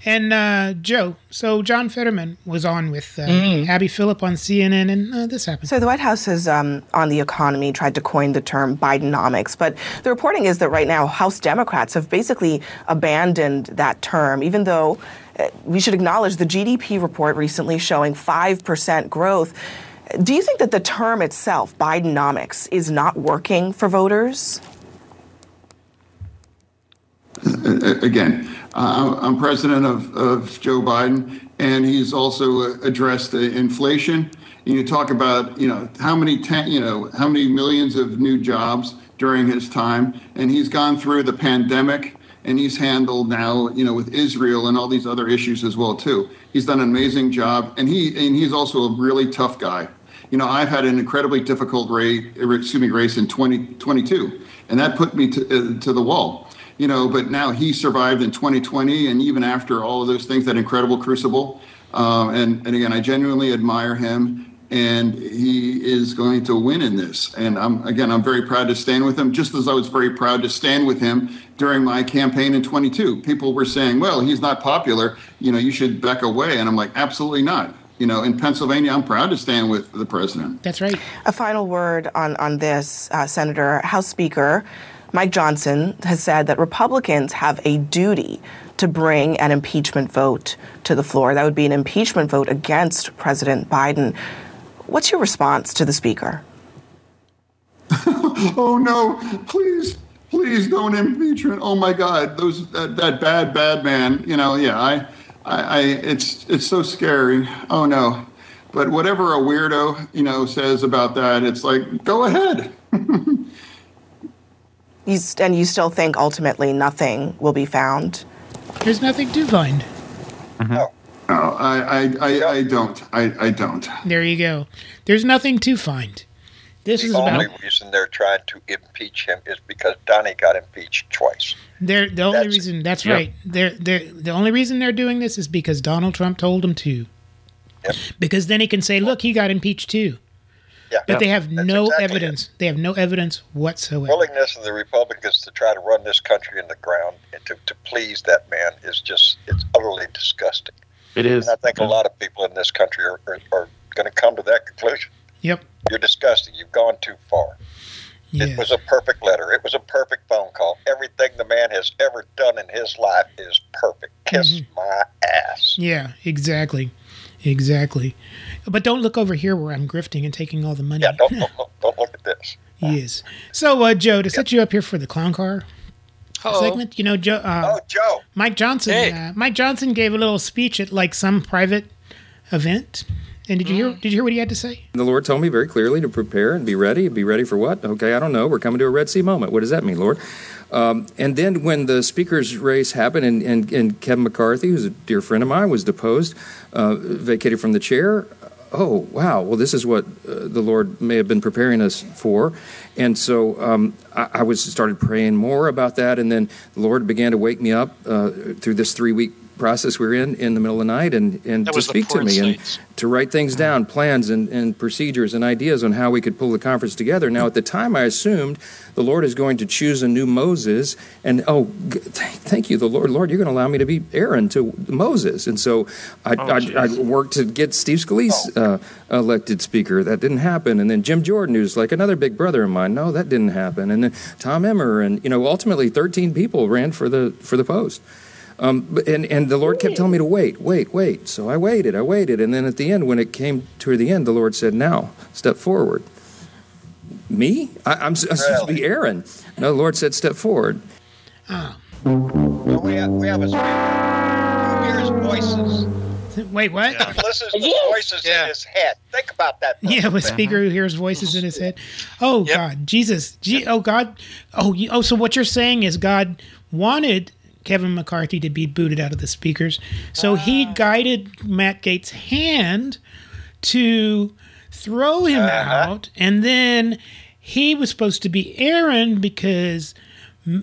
And uh, Joe, so John Fetterman was on with uh, Mhm. Abby Phillip on CNN, and uh, this happened. So the White House has, um, on the economy, tried to coin the term Bidenomics, but the reporting is that right now House Democrats have basically abandoned that term, even though uh, we should acknowledge the GDP report recently showing 5% growth. Do you think that the term itself, Bidenomics, is not working for voters? Again, I'm president of, of Joe Biden, and he's also addressed inflation. And you talk about, you know, how many, ten, you know, how many millions of new jobs during his time, and he's gone through the pandemic, and he's handled now, you know, with Israel and all these other issues as well too. He's done an amazing job, and he and he's also a really tough guy. You know, I've had an incredibly difficult race, excuse me, race in 2022, and that put me to, uh, to the wall you know, but now he survived in 2020, and even after all of those things, that incredible crucible. Um, and, and again, I genuinely admire him. and he is going to win in this. And I'm again, I'm very proud to stand with him, just as I was very proud to stand with him during my campaign in 22. People were saying, "Well, he's not popular. You know, you should back away." And I'm like, "Absolutely not." You know, in Pennsylvania, I'm proud to stand with the president. That's right. A final word on, on this, uh, Senator. House Speaker Mike Johnson has said that Republicans have a duty to bring an impeachment vote to the floor. That would be an impeachment vote against President Biden. What's your response to the Speaker? oh no, please, please don't impeach him. Oh my God, those that, that bad, bad man. You know, yeah, I, I, I, it's it's so scary. Oh no, but whatever a weirdo you know says about that, it's like go ahead. You, st- and you still think ultimately nothing will be found? There's nothing to find. Mm-hmm. Oh. No, I, I, I, I don't. I, I don't. There you go. There's nothing to find. This is the only about reason they're trying to impeach him is because Donnie got impeached twice. they're, the only That's- reason. That's Yep. right. They're, they're, the only reason they're doing this is because Donald Trump told them to. Because then he can say, "Look, he got impeached too." Yeah, But they have That's no exactly it. evidence. They have no evidence whatsoever. The willingness of the Republicans to try to run this country in the ground and to, to please that man is just it's utterly disgusting. It is. And I think a lot of people in this country are, are, are going to come to that conclusion. Yep. You're disgusting. You've gone too far. It was a perfect letter. It was a perfect phone call. Everything the man has ever done in his life is perfect. Kiss Mm-hmm. my ass. Yeah, exactly, exactly. But don't look over here where I'm grifting and taking all the money. Yeah, don't, don't, don't, don't look at this. Yes. So, uh, Joe, to set you up here for the clown car Hello. segment, you know, Joe. Uh, oh, Joe. Mike Johnson. Hey. Uh, Mike Johnson gave a little speech at like some private event. And did you hear? Did you hear what he had to say? The Lord told me very clearly to prepare and be ready. Be ready for what? Okay, I don't know. We're coming to a Red Sea moment. What does that mean, Lord? Um, and then when the speaker's race happened and, and, and Kevin McCarthy, who's a dear friend of mine, was deposed, uh, vacated from the chair, oh, wow, well, this is what uh, the Lord may have been preparing us for. And so um, I, I was started praying more about that. And then the Lord began to wake me up uh, through this three week process we're in in the middle of the night and, and That to speak to me and to write things down, plans and, and procedures and ideas on how we could pull the conference together. Now, at the time, I assumed the Lord is going to choose a new Moses, and oh, th- thank you, the Lord, Lord, you're going to allow me to be Aaron to Moses, and so I, Oh, I, I worked to get Steve Scalise uh, elected speaker. That didn't happen, and then Jim Jordan, who's like another big brother of mine, no, that didn't happen, and then Tom Emmer, and you know, ultimately, 13 people ran for the for the post. Um, and, and the Lord kept telling me to wait, wait, wait. So I waited, I waited. And then at the end, when it came to the end, the Lord said, Now, step forward. Me? I, I'm, s- I'm supposed to be Aaron. No, the Lord said, Step forward. Ah. So we have, we have a speaker who hears voices. Wait, what? He listens to voices in his head. Think about that. Yeah, with speaker who hears voices in his head. Oh God, Jesus, Gee, oh God, oh you, oh. So what you're saying is God wanted Kevin McCarthy to be booted out of the speakers, so He guided Matt Gaetz' hand to throw him out, and then he was supposed to be Aaron because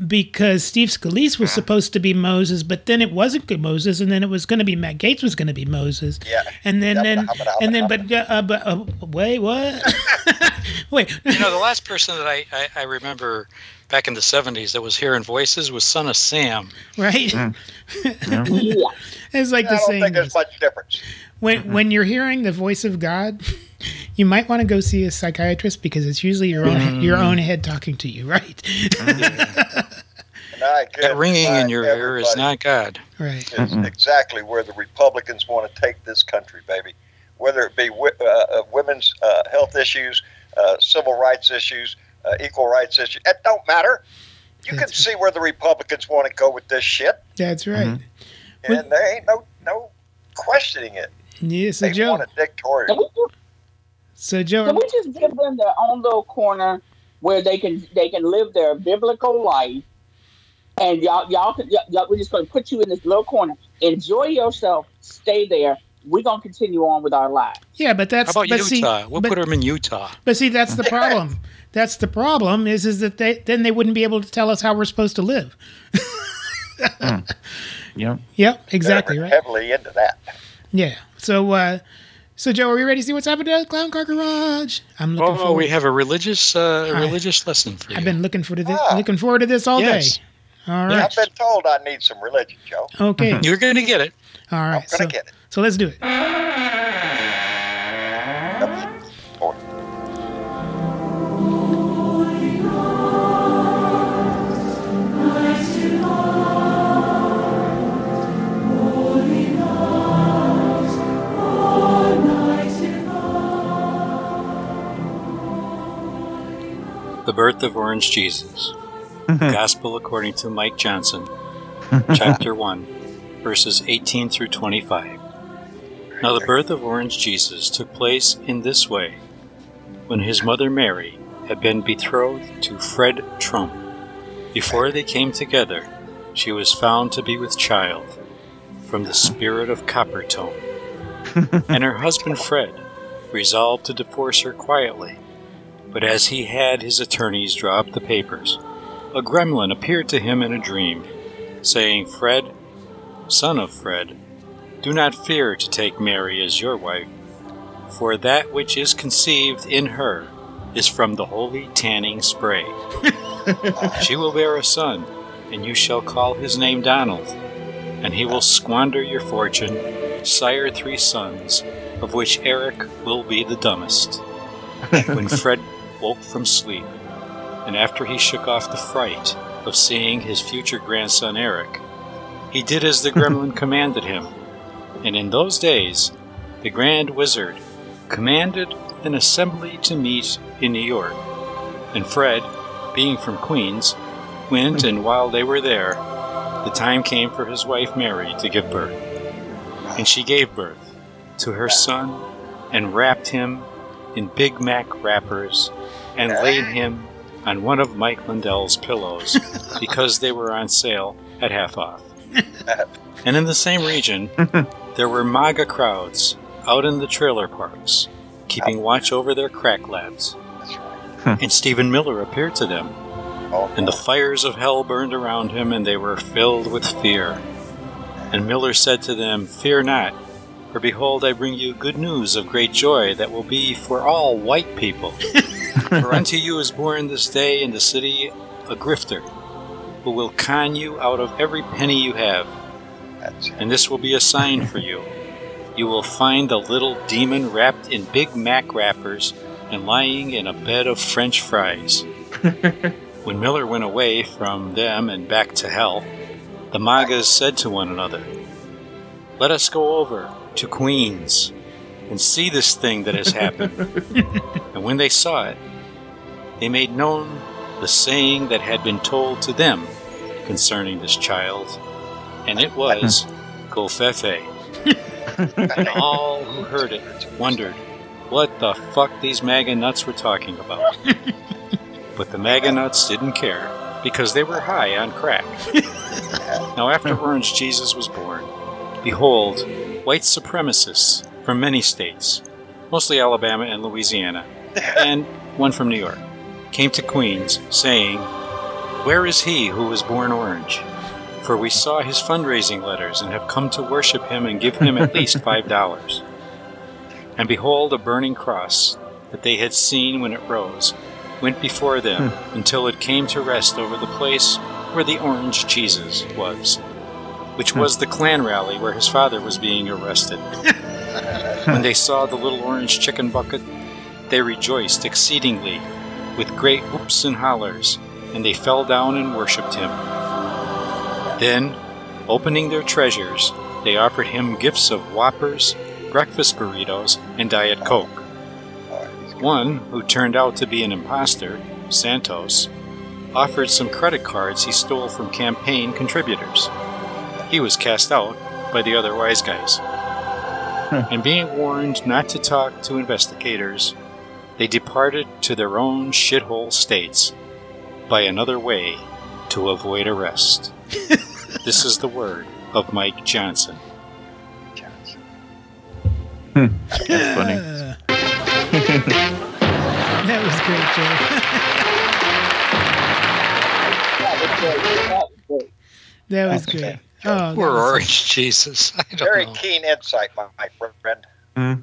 because Steve Scalise was supposed to be Moses, but then it wasn't good Moses, and then it was going to be Matt Gaetz was going to be Moses. Yeah. And then then and then but uh, uh, but uh, wait what? wait. You know, the last person that I, I, I remember back in the 70s that was hearing voices was Son of Sam. Right. It's like I the don't saying think there's much difference. when when you're hearing the voice of God, you might want to go see a psychiatrist because it's usually your own your own head talking to you, right? And I That ringing in your ear is not God. Right. Is exactly where the Republicans want to take this country, baby. Whether it be wi- uh, uh, women's uh, health issues, uh, civil rights issues, uh, equal rights issue. it don't matter. You can see where the Republicans want to go with this shit, That's right. and there ain't no no questioning it. Yeah, so They Joe, want a dictatorial. so Joe, Can we just give them their own little corner where they can they can live their biblical life, and y'all y'all can y'all, y'all- we're just going to put you in this little corner. Enjoy yourself. Stay there. We're going to continue on with our lives. yeah, but that's How about but see, Utah? we'll but, put them in Utah. but see that's the problem. That's the problem is is that they then they wouldn't be able to tell us how we're supposed to live. Yeah. Yep, exactly They're right. Heavily into that. Yeah. So, uh, So, Joe, are we ready to see what's happening at Clown Car Garage? I'm looking Oh, forward. we have a religious uh, I- religious lesson for you. I've been looking for this, looking forward to this all Yes. day. All right. I've been told I need some religion, Joe. Okay. You're going to get it. All right. I'm gonna so, get it. so let's do it. The Birth of Orange Jesus. The mm-hmm. Gospel according to Mike Johnson, mm-hmm. chapter 1, verses 18 through 25. Now, the birth of Orange Jesus took place in this way when his mother Mary had been betrothed to Fred Trump. Before they came together, she was found to be with child from the spirit of Coppertone. and her husband Fred resolved to divorce her quietly. But as he had his attorneys draw up the papers, a gremlin appeared to him in a dream, saying, Fred, son of Fred, do not fear to take Mary as your wife, for that which is conceived in her is from the holy tanning spray. she will bear a son, and you shall call his name Donald, and he will squander your fortune, sire three sons, of which Eric will be the dumbest. when Fred woke from sleep, and after he shook off the fright of seeing his future grandson Eric, he did as the gremlin commanded him. And in those days, the Grand Wizard commanded an assembly to meet in New York. And Fred, being from Queens, went, and while they were there, the time came for his wife Mary to give birth. And she gave birth to her son and wrapped him in Big Mac wrappers and laid him on one of Mike Lindell's pillows because they were on sale at half off. And in the same region, there were MAGA crowds out in the trailer parks, keeping watch over their crack labs. And Stephen Miller appeared to them, oh, and the fires of hell burned around him, and they were filled with fear. And Miller said to them, Fear not, for behold, I bring you good news of great joy that will be for all white people. for unto you is born this day in the city a grifter, who will con you out of every penny you have. And this will be a sign for you. You will find a little demon wrapped in Big Mac wrappers and lying in a bed of French fries. when Miller went away from them and back to hell, the Magas said to one another, Let us go over to Queens and see this thing that has happened. and when they saw it, they made known the saying that had been told to them concerning this child, and it was Covfefe. and all who heard it wondered what the fuck these MAGA nuts were talking about. but the MAGA nuts didn't care because they were high on crack. now, after Orange Jesus was born, behold, white supremacists from many states, mostly Alabama and Louisiana, and one from New York, came to Queens saying, Where is he who was born orange? For we saw his fundraising letters and have come to worship him and give him at least five dollars. And behold, a burning cross that they had seen when it rose went before them hmm. until it came to rest over the place where the orange Jesus was, which hmm. was the Klan rally where his father was being arrested. when they saw the little orange chicken bucket, they rejoiced exceedingly with great whoops and hollers, and they fell down and worshipped him. Then, opening their treasures, they offered him gifts of whoppers, breakfast burritos, and Diet Coke. One, who turned out to be an imposter, Santos, offered some credit cards he stole from campaign contributors. He was cast out by the other wise guys. And being warned not to talk to investigators, they departed to their own shithole states by another way to avoid arrest. this is the word of Mike Johnson. Johnson. That's funny. that was great, Joe. That was great. Oh, Poor that was- Orange Jesus. I don't Very know. keen insight, my, my friend.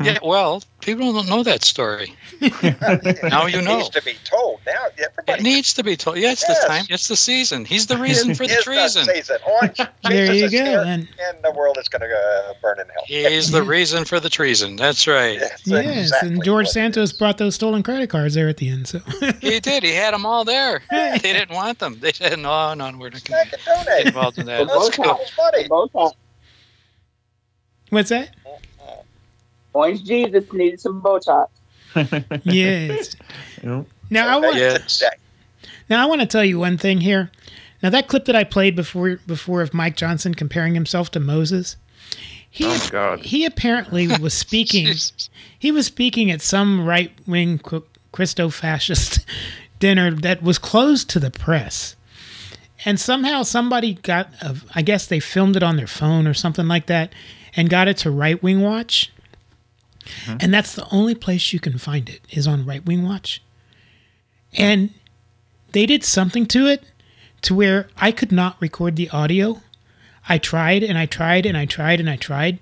Yeah, well, people don't know that story. now you know. It needs to be told. Now everybody It needs to be told. Yeah, it's Yes. the time. It's the season. He's the reason for the treason. The season. Orange There Jesus you go, and- and the world is going to uh, burn in hell. He's the reason for the treason. That's right. Yes, and George Santos brought those stolen credit cards there at the end. So He did. He had them all there. They didn't want them. They said, "No, no, we're not going to donate. get involved in that." Both Let's go. sides. Both sides. what's that? Orange Jesus needed some Botox. Yes. Now I want Yes. now I want to tell you one thing here. Now that clip that I played before before of Mike Johnson comparing himself to Moses, he Oh, God. he apparently was speaking. he was speaking at some right wing Christo fascist dinner that was closed to the press. And somehow somebody got, a, I guess they filmed it on their phone or something like that, and got it to Right Wing Watch. Mm-hmm. And that's the only place you can find it is on Right Wing Watch. And they did something to it to where I could not record the audio. I tried and I tried and I tried and I tried,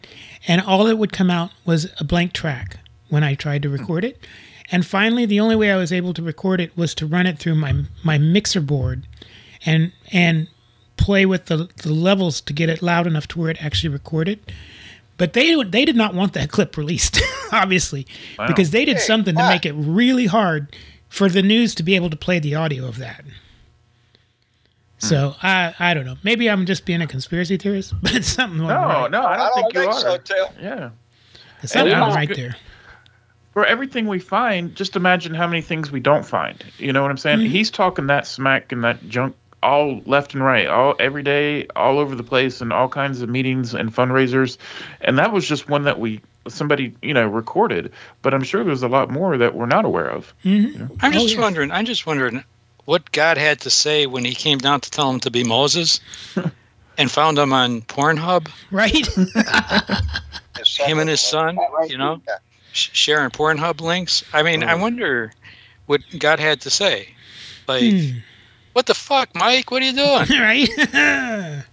and all that would come out was a blank track when I tried to record it. And finally, the only way I was able to record it was to run it through my my mixer board, and and play with the, the levels to get it loud enough to where it actually recorded. But they they did not want that clip released, obviously, Wow. because they did Hey, something to make it really hard for the news to be able to play the audio of that. So I I don't know. Maybe I'm just being a conspiracy theorist, but it's something. No, right. no, no, I don't, think, you are. so, too. Yeah. It's something And right good- there. For everything we find, just imagine how many things we don't find. You know what I'm saying? Mhm. He's talking that smack and that junk all left and right, all every day, all over the place, and all kinds of meetings and fundraisers. And that was just one that we somebody you know recorded. But I'm sure there's a lot more that we're not aware of. Mm-hmm. I'm Oh, just wondering. I'm just wondering what God had to say when He came down to tell him to be Moses, and found him on Pornhub. Right. him and his son. You know, sh- sharing Pornhub links. I mean, I wonder what God had to say. Like, Hmm. What the fuck, Mike? What are you doing? right.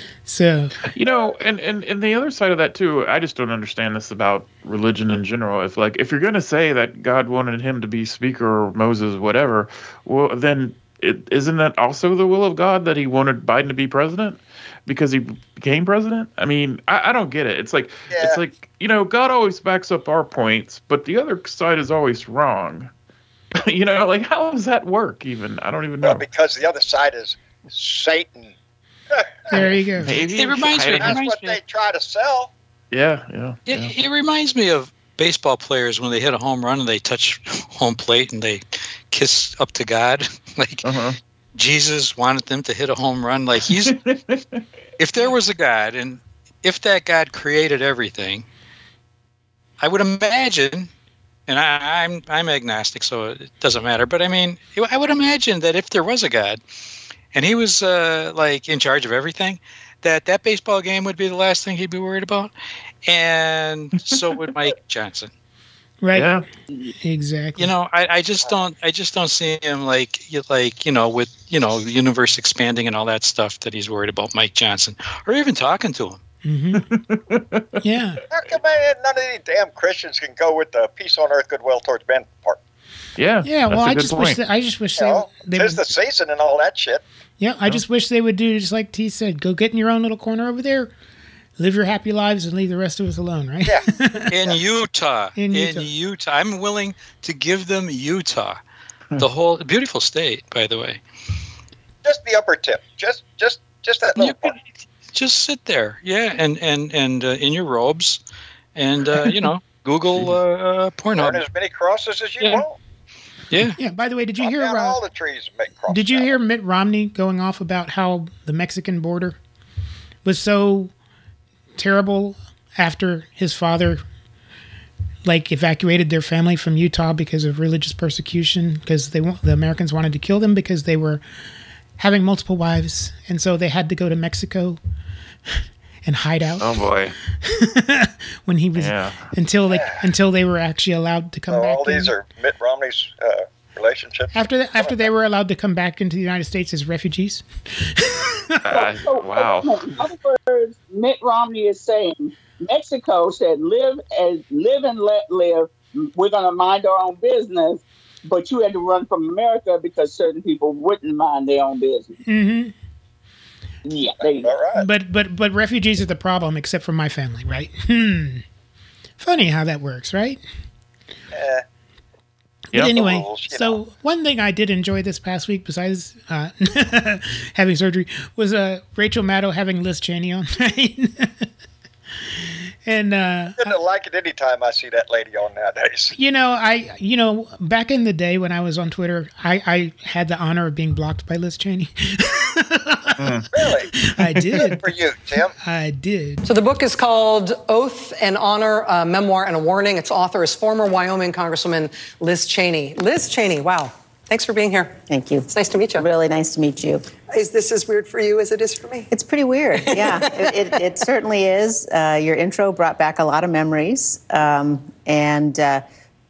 so You know, and, and and the other side of that too, I just don't understand this about religion in general. If like if you're gonna say that God wanted him to be speaker or Moses, whatever, well then it, isn't that also the will of God that he wanted Biden to be president because he became president? I mean, I, I don't get it. It's like it's like you know, God always backs up our points, but the other side is always wrong. you know, like how does that work? Even I don't even know. because the other side is Satan. there you go. Maybe. It reminds me. It That's reminds what me. they try to sell. Yeah, yeah. It, it reminds me of baseball players when they hit a home run and they touch home plate and they kiss up to God. like Uh-huh. Jesus wanted them to hit a home run. Like he's, if there was a God and if that God created everything, I would imagine, and I, I'm I'm agnostic, so it doesn't matter. But I mean, I would imagine that if there was a God, and he was uh, like in charge of everything, that that baseball game would be the last thing he'd be worried about, and so would Mike Johnson. Right. Yeah. Exactly. You know, I, I just don't I just don't see him like you- like you know with you know the universe expanding and all that stuff that he's worried about Mike Johnson or even talking to him. Mm-hmm. yeah. How come man, none of these damn Christians can go with the peace on earth, goodwill towards men part? Yeah. Yeah. Well, I just wish that, I just wish You they, know, they would, the season and all that shit. yeah. I just wish they would do just like T said. Go get in your own little corner over there, live your happy lives, and leave the rest of us alone. Right. Yeah. in Utah. In In Utah. Utah. I'm willing to give them Utah. The whole beautiful state, by the way. Just the upper tip. Just just just that little part. Just sit there, yeah, and and and uh, in your robes, and uh, you know, Google uh, uh, Burn as many crosses as you Yeah. want. Yeah. Yeah. By the way, did you Chop hear? down Uh, all the trees make crosses. Did you hear Mitt Romney going off about how the Mexican border was so terrible after his father like evacuated their family from Utah because of religious persecution because they wa- the Americans wanted to kill them because they were having multiple wives and so they had to go to Mexico and hide out Oh boy. when he was Yeah. until they until they were actually allowed to come So back all these in. are Mitt Romney's uh, relationships. after the, after they were allowed to come back into the United States as refugees Uh, wow. In other words, Mitt Romney is saying Mexico said, "Live as live and let live. We're going to mind our own business." But you had to run from America because certain people wouldn't mind their own business. hmm Yeah, there you go. But but but refugees are the problem, except for my family, right? Hmm. Funny how that works, right? Yeah. But anyway, so one thing I did enjoy this past week, besides uh, having surgery, was uh, Rachel Maddow having Liz Cheney on. and uh, I didn't like it any time I see that lady on nowadays. you know, I you know back in the day when I was on Twitter, I, I had the honor of being blocked by Liz Cheney. Really? I did. Good for you, Tim. I did. So the book is called Oath and Honor, a memoir and a warning. Its author is former Wyoming Congresswoman Liz Cheney. Liz Cheney, wow. Thanks for being here. Thank you. It's nice to meet you. Really nice to meet you. Is this as weird for you as it is for me? It's pretty weird. Yeah, it, it, it certainly is. Uh, your intro brought back a lot of memories, um, and uh,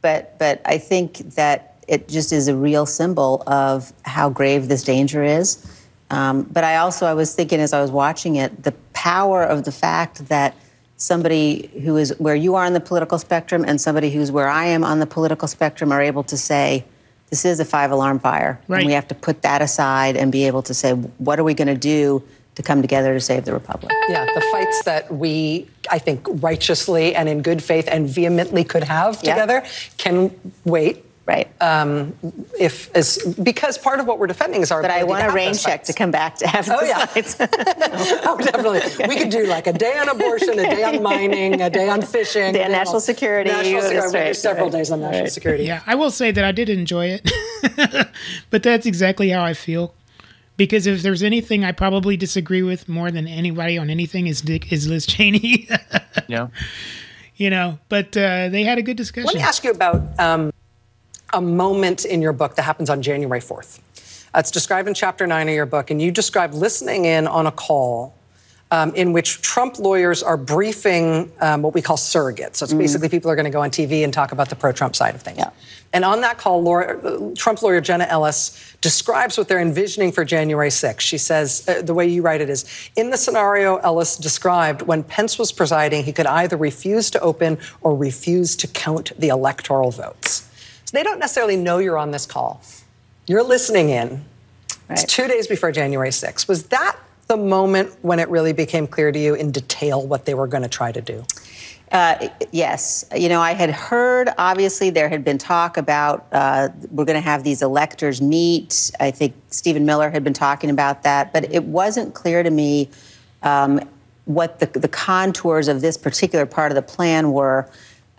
but but I think that it just is a real symbol of how grave this danger is. Um, but I also I was thinking as I was watching it, the power of the fact that somebody who is where you are on the political spectrum and somebody who's where I am on the political spectrum are able to say, this is a five alarm fire. Right. And we have to put that aside and be able to say, what are we going to do to come together to save the republic? Yeah, the fights that we, I think, righteously and in good faith and vehemently could have Yeah. together can wait. Right. Um, if as because part of what we're defending is our. But I want to a rain check fights. to come back to have Oh yeah, oh, definitely. We could do like a day on abortion, a day on mining, a day on fishing, Day on you know. national security. National security. That's We'll do right, several right, days on national right. security. Yeah, I will say that I did enjoy it, but that's exactly how I feel. Because if there's anything I probably disagree with more than anybody on anything is Dick is Liz Cheney. Yeah. you know, but uh, they had a good discussion. Let me ask you about um, a moment in your book that happens on January 4th. Uh, it's described in chapter nine of your book, and you describe listening in on a call um, in which Trump lawyers are briefing um, what we call surrogates. So it's Mm. basically people are going to go on TV and talk about the pro Trump side of things. And on that call, Laura, Trump lawyer Jenna Ellis describes what they're envisioning for January 6th. She says, uh, the way you write it is In the scenario Ellis described, when Pence was presiding, he could either refuse to open or refuse to count the electoral votes. So they don't necessarily know you're on this call. You're listening in. It's two days before January 6th. Was that the moment when it really became clear to you in detail what they were going to try to do? Uh, yes. You know, I had heard, obviously, there had been talk about uh, we're going to have these electors meet. I think Stephen Miller had been talking about that, but it wasn't clear to me um, what the, the contours of this particular part of the plan were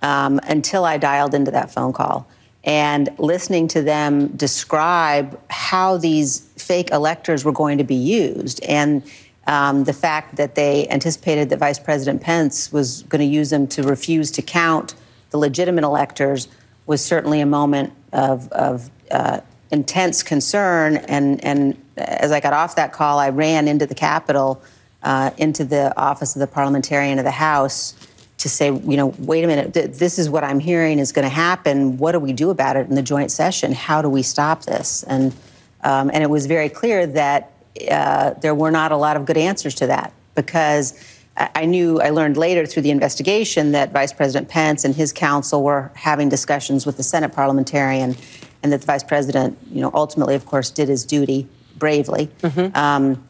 um, until I dialed into that phone call. And listening to them describe how these fake electors were going to be used. And um, the fact that they anticipated that Vice President Pence was going to use them to refuse to count the legitimate electors was certainly a moment of, of uh, intense concern. And, and as I got off that call, I ran into the Capitol, uh, into the office of the parliamentarian of the House to say, you know, wait a minute, th- this is what I'm hearing is going to happen. What do we do about it in the joint session? How do we stop this? And um, and it was very clear that uh, there were not a lot of good answers to that because I I knew, I learned later through the investigation that Vice President Pence and his counsel were having discussions with the Senate parliamentarian, and that the Vice President, you know, ultimately, of course, did his duty bravely. Um,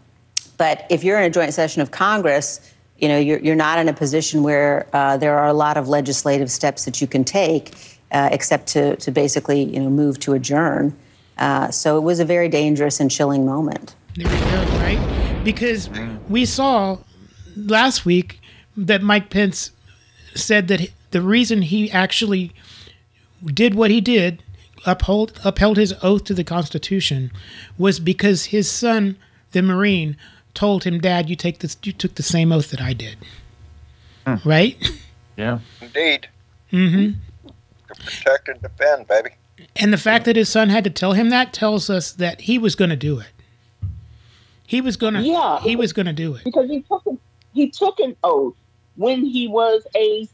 but if you're in a joint session of Congress, you know, you're, you're not in a position where uh, there are a lot of legislative steps that you can take, uh, except to, to basically, you know, move to adjourn. Uh, so it was a very dangerous and chilling moment. There we go, right? Because we saw last week that Mike Pence said that the reason he actually did what he did, uphold upheld his oath to the Constitution, was because his son, the Marine, told him, "Dad, you take this. You took the same oath that I did." Right? Yeah. Indeed. Mm-hmm. Protect and defend, baby. And the fact that his son had to tell him that tells us that he was going to do it. He was going to. Yeah. He was going to do it. because he took an, he took an oath when he was a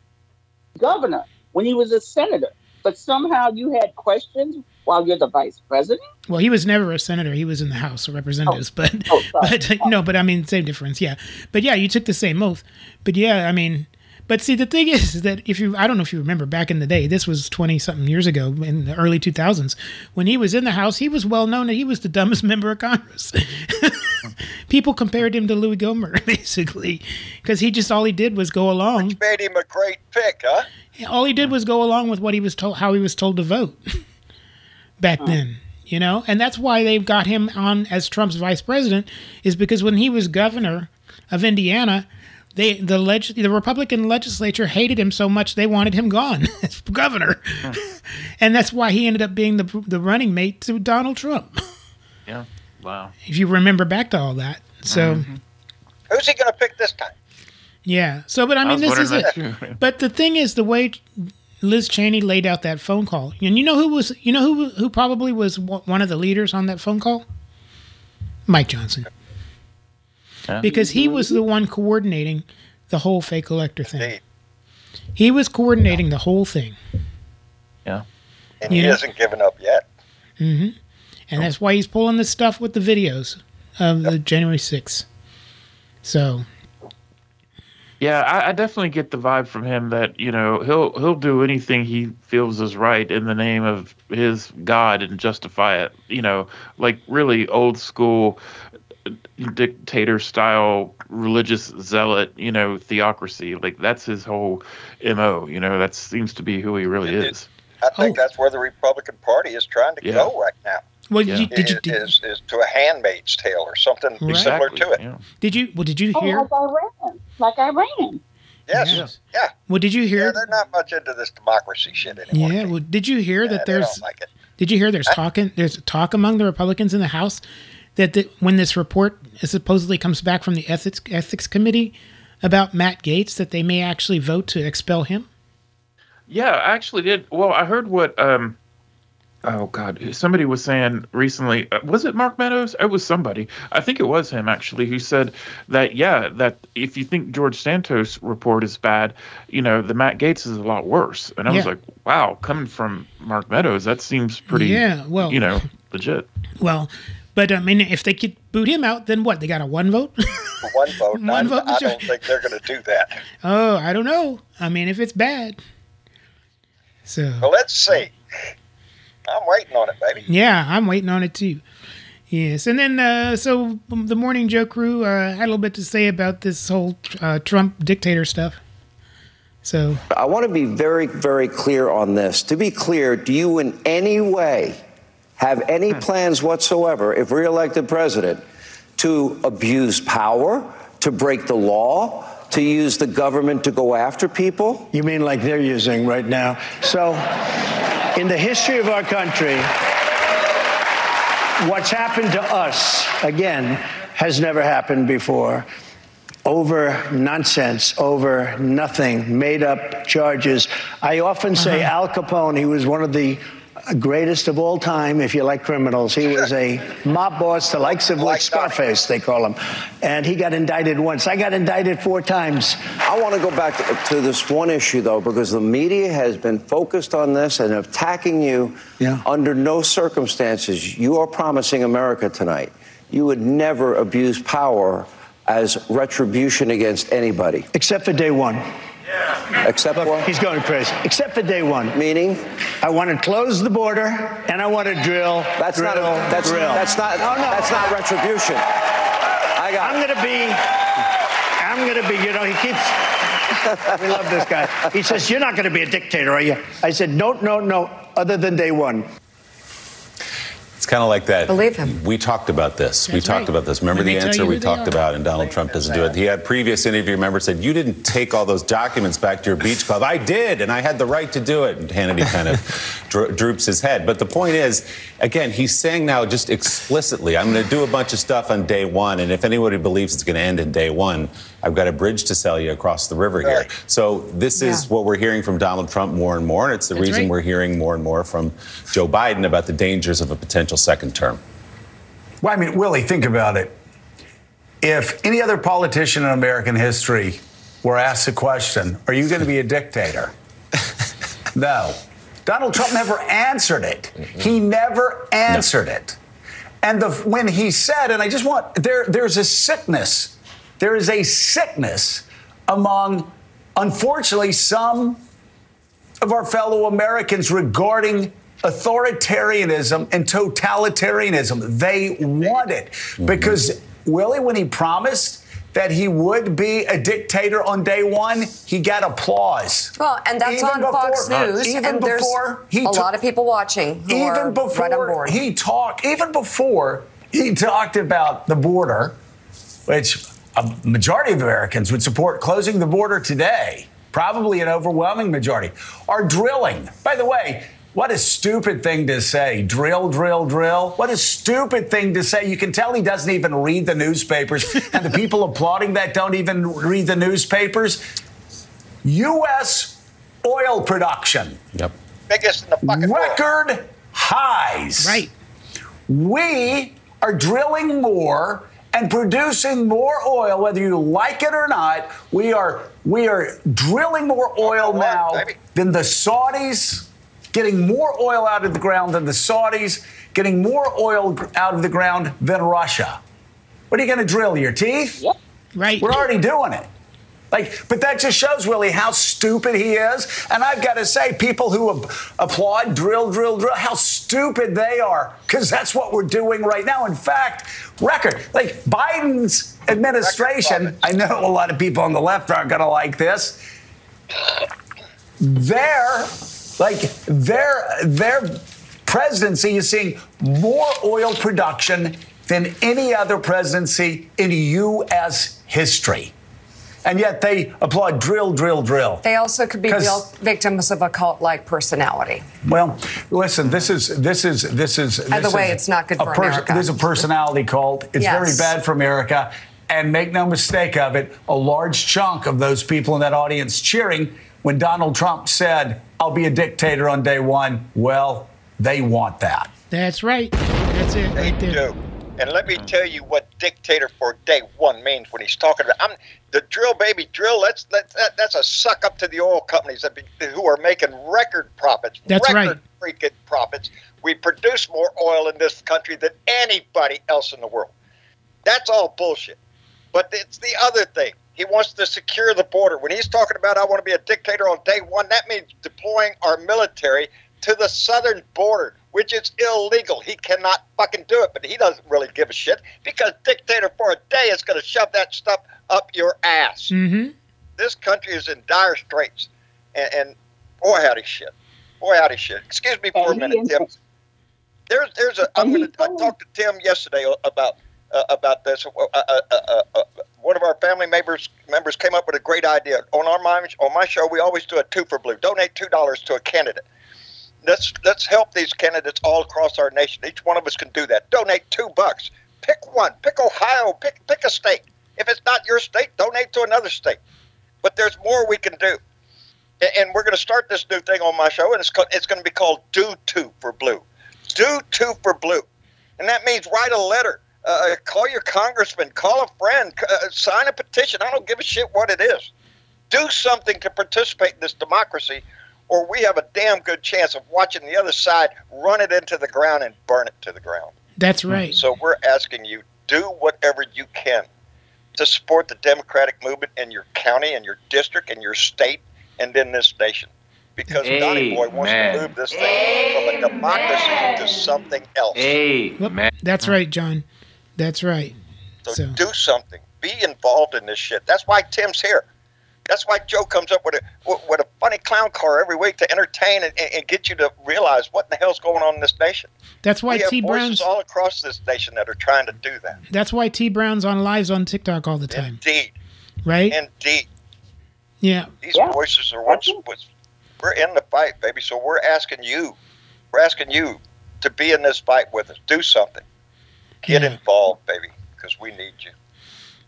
governor, when he was a senator. But somehow you had questions while you're the vice president. Well, he was never a senator. He was in the House of Representatives, oh. but Oh, sorry. but oh. no, but I mean, same difference. Yeah, but yeah, you took the same oath. But yeah, I mean, But see, the thing is that if you, I don't know if you remember back in the day, this was 20 something years ago in the early 2000s, when he was in the House, he was well known that he was the dumbest member of Congress. People compared him to Louis Gohmert, basically, because he just, all he did was go along. Which made him a great pick, huh? All he did was go along with what he was told, how he was told to vote back then you know? And that's why they've got him on as trump's vice president is because when he was governor of indiana they the leg, the republican legislature hated him so much they wanted him gone as governor. And that's why he ended up being the, the running mate to donald trump. Yeah. Wow. if you remember back to all that. So mm-hmm. Who's he going to pick this time? yeah. So but i I mean was this is it. wondering that too. but the thing is the way Liz Cheney laid out that phone call, and you know who was, you know who who probably was one one of the leaders on that phone call, Mike Johnson, Yeah. because he was the one coordinating the whole fake elector thing. He was coordinating the whole thing, Yeah. And You he know- hasn't given up yet. hmm and that's why he's pulling this stuff with the videos of the January 6th. So Yeah, I, I definitely get the vibe from him that you know he'll he'll do anything he feels is right in the name of his God and justify it. You know, like really old school dictator style religious zealot. You know, theocracy. Like that's his whole mo. You know, that seems to be who he really is. I think oh. that's where the Republican Party is trying to Yeah. go right now. Well, did you- did you- Is- did- is, is to a handmaid's tale or something Right. similar to it. did you? Well, did you Oh, hear? like Iran. Like Iran. Yes. Yeah. Well, did you hear? Yeah, they're not much into this democracy shit anymore. Yeah. Well, did you hear Yeah, that they there's? don't like it. Did you hear there's talking? There's talk among the Republicans in the House that the, when this report supposedly comes back from the ethics ethics committee about Matt Gaetz, that they may actually vote to expel him. Yeah, I actually did. Well, I heard what um oh god, somebody was saying recently, uh, was it Mark Meadows? It was somebody. I think it was him actually who said that yeah, that if you think George Santos report is bad, you know, the Matt Gaetz is a lot worse. And I was like, wow, coming from Mark Meadows, that seems pretty Yeah, well- you know, legit. Well, but I mean, if they could boot him out, then what? They got a one vote. One vote. One I, vote I don't think they're going to do that. oh, I don't know. I mean, if it's bad. So Well, let's see. I'm waiting on it, baby. yeah, I'm waiting on it too. Yes, and then uh, so the morning Joe crew uh, had a little bit to say about this whole uh, Trump dictator stuff. So I want to be very, very clear on this. To be clear, do you in any way have any plans whatsoever, if reelected president, to abuse power, to break the law, to use the government to go after people? You mean like they're using right now? So, in the history of our country, what's happened to us, again, has never happened before. Over nonsense, over nothing, made up charges. I often say uh-huh. Al Capone, he was one of the greatest of all time, if you like criminals. He was a mob boss, the likes of which Scarface, they call him. And he got indicted once. I got indicted four times. I want to go back to, to this one issue, though, because the media has been focused on this and attacking you. yeah. Under no circumstances, you are promising America tonight you would never abuse power as retribution against anybody. Except for day one. Except Look, what? He's going crazy. Except for day one. Meaning? I want to close the border and I want to drill. That's drill, not. A, that's drill. that's not. No, no. That's not retribution. I got. I'm going to be. I'm going to be. You know, he keeps. we love this guy. He says, "You're not going to be a dictator, are you?" I said, "No, no, no. Other than day one." It's kind of like that. Believe him. We talked about this. we talked right. about this. Remember When the answer we talked about, and Donald Trump doesn't do it. He had previous interview member said you didn't take all those documents back to your beach club. I did, and I had the right to do it. And Hannity kind of dro- droops his head. But the point is, again, he's saying now just explicitly, I'm going to do a bunch of stuff on day one, and if anybody believes it's going to end in day one, I've got a bridge to sell you across the river here. So this is what we're hearing from Donald Trump more and more, and it's the That's reason right. we're hearing more and more from Joe Biden about the dangers of a potential second term. Well, I mean, Willie, think about it. If any other politician in American history were asked the question, Are you going to be a dictator? no. Donald Trump never answered it. He never answered it. And the, when he said, and I just want, there, there's a sickness, there is a sickness among unfortunately, some of our fellow Americans regarding authoritarianism and totalitarianism. They want it mm-hmm. because Willie, when he promised that he would be a dictator on day one, he got applause. Well, and that's Even on Fox News, even and there's before he talked a took- lot of people watching who are even before right on board. he talked, even before he talked about the border, which a majority of Americans would support closing the border today, probably an overwhelming majority, are drilling. By the way, what a stupid thing to say. Drill, drill, drill. What a stupid thing to say. You can tell he doesn't even read the newspapers, and the people applauding that don't even read the newspapers. U.S. oil production. Yep. Biggest in the fucking world. Record highs. Right. We are drilling more and producing more oil, whether you like it or not. We are we are drilling more oil now than the Saudis, getting more oil out of the ground than the Saudis, getting more oil out of the ground than Russia. What are you going to drill? Your teeth? Right. We're already doing it. Like, but that just shows Willie how stupid he is. And I've got to say, people who ap- applaud drill, drill, drill, how stupid they are, because that's what we're doing right now. In fact, record like Biden's administration. I know a lot of people on the left aren't going to like this. Their like their their presidency is seeing more oil production than any other presidency in U.S. history. And yet they applaud drill, drill, drill. They also could be vil- victims of a cult-like personality. Well, listen, this is this is this is. By the way, is it's not good a for America. This is a personality cult. It's very bad for America. And make no mistake of it, a large chunk of those people in that audience cheering when Donald Trump said, "I'll be a dictator on day one." Well, they want that. That's right. That's it right there. And let me mm-hmm. tell you what dictator for day one means when he's talking about I'm the drill baby drill. Let's let that, that's a suck up to the oil companies that be, who are making record profits. That's record freaking profits. We produce more oil in this country than anybody else in the world. That's all bullshit. But it's the other thing. He wants to secure the border. When he's talking about I want to be a dictator on day one, that means deploying our military to the southern border, which is illegal. He cannot fucking do it, but he doesn't really give a shit because dictator for a day is going to shove that stuff up your ass. Mm-hmm. This country is in dire straits, and, and boy howdy shit, boy howdy shit. Excuse me for a minute, Tim. There's there's a I'm gonna I talked to Tim yesterday about uh, about this. Uh, uh, uh, uh, uh, one of our family members members came up with a great idea on our on my show. We always do a two for blue. Donate two dollars to a candidate. Let's let's help these candidates all across our nation. Each one of us can do that. Donate two bucks. Pick one. Pick Ohio. Pick pick a state. If it's not your state, donate to another state. But there's more we can do. And we're going to start this new thing on my show, and it's it's going to be called Do Two for Blue. Do Two for Blue, and that means write a letter, uh, call your congressman, call a friend, uh, sign a petition. I don't give a shit what it is. Do something to participate in this democracy, or we have a damn good chance of watching the other side run it into the ground and burn it to the ground. That's right. So we're asking you do whatever you can to support the democratic movement in your county and your district and your state and in this nation. Because Donny Boy wants to move this thing from a democracy to something else. Well, That's right, John. That's right. So, do something. Be involved in this shit. That's why Tim's here. That's why Joe comes up with a with a funny clown car every week to entertain and, and, and get you to realize what the hell's going on in this nation. That's why we T voices Brown's. all across this nation that are trying to do that. That's why Tee Brown's on lives on TikTok all the time. Indeed, Right? indeed. Yeah. These voices are what's, what's we're in the fight, baby. So we're asking you, we're asking you to be in this fight with us. Do something. Get Yeah. involved, baby, because we need you.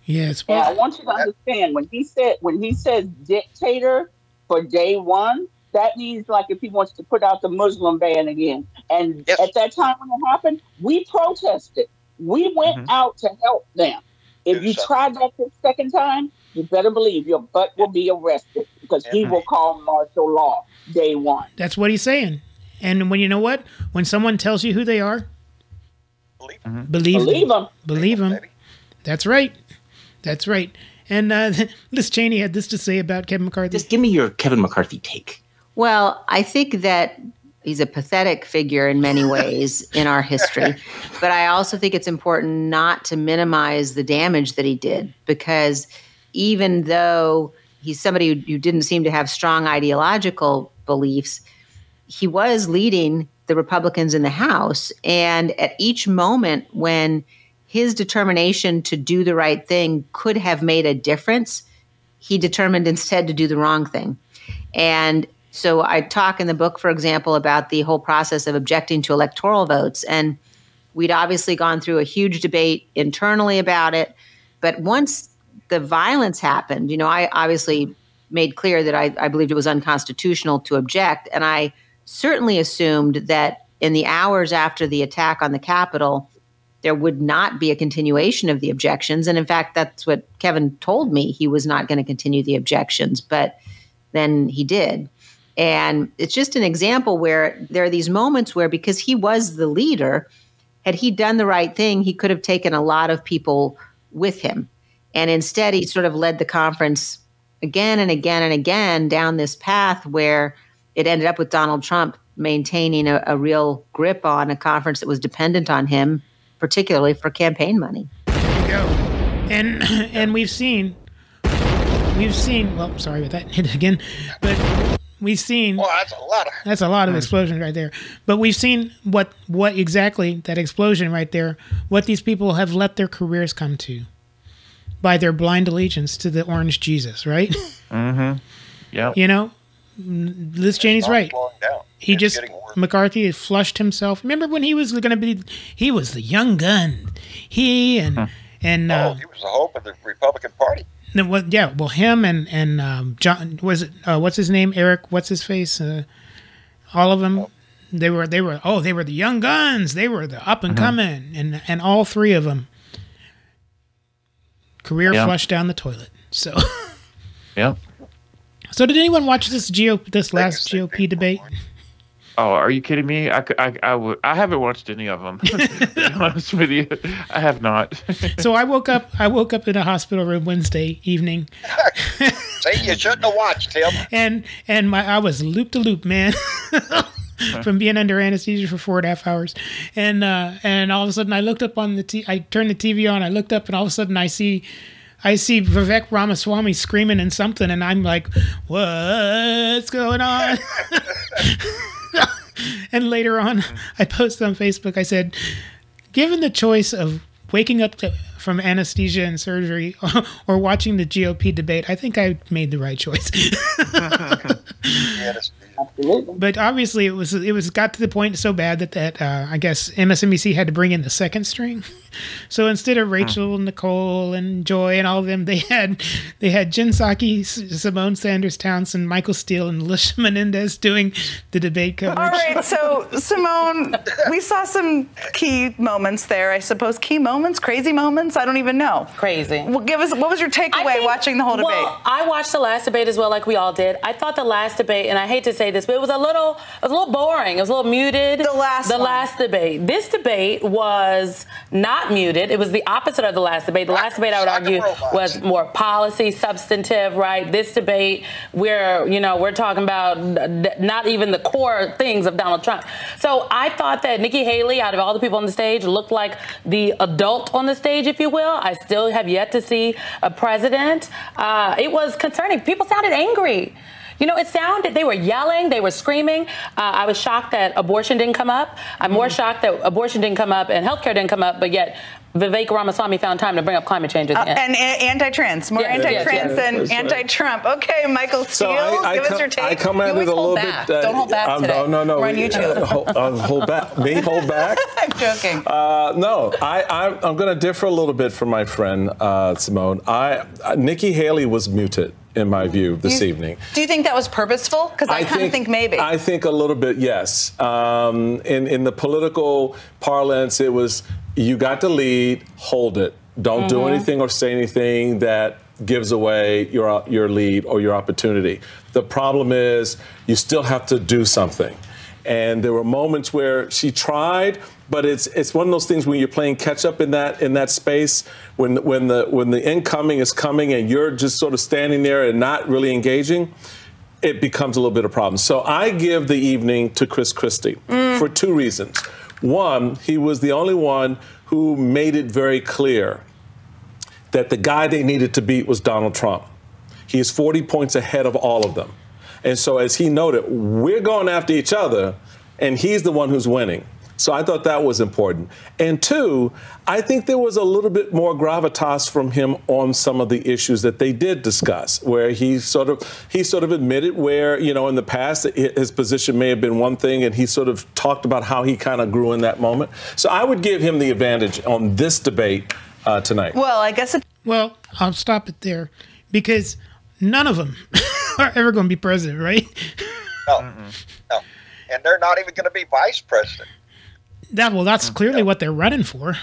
Yes. Yeah, I want you to understand when he said when he says dictator for day one, that means like if he wants to put out the Muslim ban again. And at that time when it happened, we protested. We went out to help them. If you try that the second time, you better believe your butt will be arrested because he will call martial law day one. that's what he's saying. And when you know what? When someone tells you who they are, believe Believe them. Believe them. That's right. That's right. And uh, Liz Cheney had this to say about Kevin McCarthy. Just give me your Kevin McCarthy take. Well, I think that he's a pathetic figure in many ways in our history. But I also think it's important not to minimize the damage that he did because even though he's somebody who, who didn't seem to have strong ideological beliefs, he was leading the Republicans in the House. And at each moment when his determination to do the right thing could have made a difference, he determined instead to do the wrong thing. And so I talk in the book, for example, about the whole process of objecting to electoral votes. And we'd obviously gone through a huge debate internally about it. But once the violence happened, you know, I obviously made clear that I, I believed it was unconstitutional to object. And I certainly assumed that in the hours after the attack on the Capitol, there would not be a continuation of the objections. And in fact, that's what Kevin told me. He was not going to continue the objections, but then he did. And it's just an example where there are these moments where, because he was the leader, had he done the right thing, he could have taken a lot of people with him. And instead, he sort of led the conference again and again and again down this path where it ended up with Donald Trump maintaining a, a real grip on a conference that was dependent on him, particularly for campaign money. There you go. And and we've seen we've seen well, sorry about that hit again, but we've seen Well, that's a lot of. that's a lot of explosions right there. But we've seen what what exactly that explosion right there, what these people have let their careers come to by their blind allegiance to the orange Jesus, right? Mm-hmm. Yeah. You know, Liz Cheney's right. He just McCarthy had flushed himself. Remember when he was going to be? He was the young gun. He and and uh, He was the hope of the Republican Party. well, yeah, well, him and and um, John was it? Uh, what's his name? Eric? What's his face? Uh, all of them. They were they were oh they were the young guns. They were the up and Mhm. coming, and and all three of them career Yeah. flushed down the toilet. So. Yeah. So did anyone watch this GOP this last GOP debate? Oh, are you kidding me? I, I, I, would, I haven't watched any of them. to be honest with you, I have not. so I woke up I woke up in a hospital room Wednesday evening See, you shouldn't have watched him. and and my I was loop to loop, man. From being under anesthesia for four and a half hours, and uh, and all of a sudden I looked up on the t- I turned the TV on. I looked up, and all of a sudden I see, I see Vivek Ramaswamy screaming in something, and I'm like, "What's going on?" And later on, I posted on Facebook. I said, "Given the choice of waking up to, from anesthesia and surgery or watching the GOP debate, I think I made the right choice." But obviously, it was it was got to the point so bad that that uh, I guess MSNBC had to bring in the second string. So instead of Rachel, hmm. Nicole, and Joy, and all of them, they had they had Jen Psaki, Symone Sanders Townsend, Michael Steele, and Alicia Menendez doing the debate coverage. All right, so Symone, we saw some key moments there. I suppose key moments, crazy moments. I don't even know. Crazy. Well, give us what was your takeaway watching the whole debate? Well, I watched the last debate as well, like we all did. I thought the last debate, and I hate to say this, but it was a little, it was a little boring. It was a little muted. The last, the one. last debate. This debate was not muted. It was the opposite of the last debate. The last debate, I would argue, was more policy, substantive. Right. This debate, we're, you know, we're talking about not even the core things of Donald Trump. So I thought that Nikki Haley, out of all the people on the stage, looked like the adult on the stage, if you will. I still have yet to see a president. Uh, it was concerning. People sounded angry. You know, it sounded, they were yelling, they were screaming. Uh, I was shocked that abortion didn't come up. I'm more shocked that abortion didn't come up and healthcare didn't come up, but yet Vivek Ramaswamy found time to bring up climate change at Uh, end. and a- anti-trans, more Yes, yes, anti-trans yes. than That's right. anti-Trump. Okay, Michael Steele, So I, I give us your take. I come at You it a little back. bit. uh, Don't hold back um, today. No, no, no. We're on YouTube. Uh, hold, uh, hold back. Me hold back. I'm joking. Uh, no, I, I'm, I'm going to differ a little bit from my friend uh, Symone. I uh, Nikki Haley was muted in my view this evening. Do you think that was purposeful? Because I, kind of think maybe. I think a little bit, yes. Um, in in the political parlance, it was you got the lead, hold it. Don't do Mhm. anything or say anything that gives away your your lead or your opportunity. The problem is you still have to do something. And there were moments where she tried, but it's it's one of those things when you're playing catch up in that in that space when when the when the incoming is coming and you're just sort of standing there and not really engaging it becomes a little bit of a problem so i give the evening to chris christie for two reasons one he was the only one who made it very clear that the guy they needed to beat was donald trump. He is 40 points ahead of all of them. And so as he noted we're going after each other and he's the one who's winning so I thought that was important. And two, I think there was a little bit more gravitas from him on some of the issues that they did discuss, where he sort of he sort of admitted where you know in the past his position may have been one thing, and he sort of talked about how he kind of grew in that moment. So I would give him the advantage on this debate uh, tonight. Well, I guess it. Well, I'll stop it there because none of them are ever going to be president, right? No, no, and they're not even going to be vice president. That well, that's clearly what they're running for.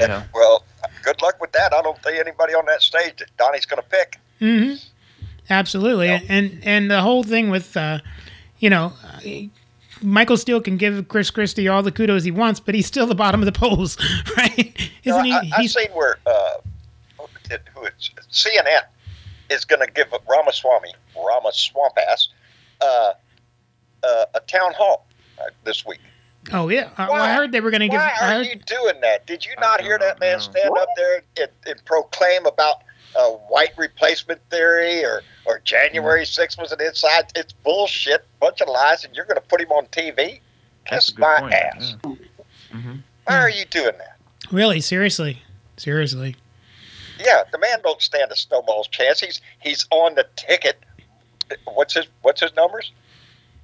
Yeah. Well, good luck with that. I don't think anybody on that stage that Donnie's going to pick. hmm Absolutely, and, and and the whole thing with, uh, you know, uh, Michael Steele can give Chris Christie all the kudos he wants, but he's still the bottom of the polls, right? Isn't No, I, he? I've He's, seen where uh, who it's CNN is going to give Ramaswamy Ramaswampass uh, uh, a town hall uh, this week. Oh yeah, uh, well, I heard they were going to give. Why I are heard, you doing that? Did you not hear that man stand up there and, and proclaim about uh, white replacement theory or, or January 6th was an inside? It's bullshit, bunch of lies, and you're going to put him on TV? Kiss my point, ass. Mm-hmm. Why are you doing that? really, seriously, seriously. Yeah, the man don't stand a snowball's chance. He's he's on the ticket. What's his What's his numbers?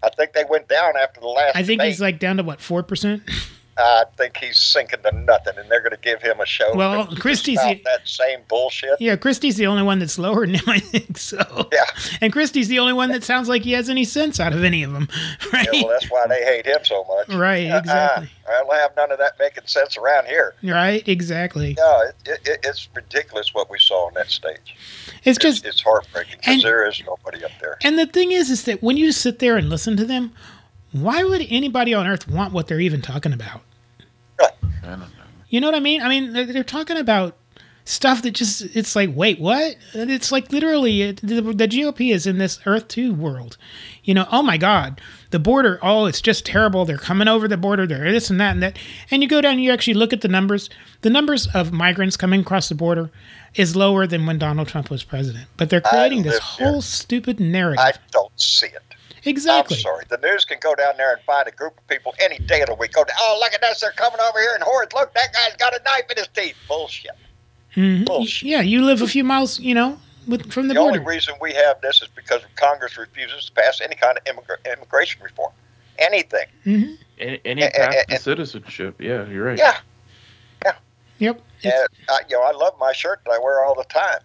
I think they went down after the last. I think debate. he's like down to what four percent. I think he's sinking to nothing, and they're going to give him a show. Well, Christie's the- that same bullshit. Yeah, Christie's the only one that's lower than him, I think so. Yeah. And Christie's the only one that sounds like he has any sense out of any of them, right? Yeah, well, that's why they hate him so much. Right, Uh-uh. exactly. I don't have none of that making sense around here. Right, exactly. No, it, it, it- it's ridiculous what we saw on that stage. It's just It's heartbreaking because there is nobody up there. And the thing is, is that when you sit there and listen to them, why would anybody on earth want what they're even talking about? You know what I mean? I mean, they're, they're talking about stuff that just, it's like, wait, what? It's like literally, it, the, the GOP is in this Earth 2 world. You know, oh my God, the border, oh, it's just terrible. They're coming over the border, they're this and that and that. And you go down and you actually look at the numbers. The numbers of migrants coming across the border is lower than when Donald Trump was president. But they're creating this there. whole stupid narrative. I don't see it. Exactly. I'm sorry. The news can go down there and find a group of people any day of the week. Go, down, oh, look at this. They're coming over here in hordes. Look, that guy's got a knife in his teeth. Bullshit. Mhm. Yeah, you live a few miles, you know, with, from the, border. The, only reason we have this is because Congress refuses to pass any kind of immigra- immigration reform. Anything. hmm Any, any path eh, to citizenship. Yeah, you're right. Yeah. Yeah. Yep. And I, you know, I love my shirt that I wear all the time.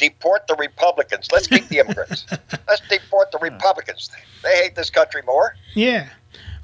Deport the Republicans. Let's keep the immigrants. Let's deport the Republicans. They hate this country more. Yeah.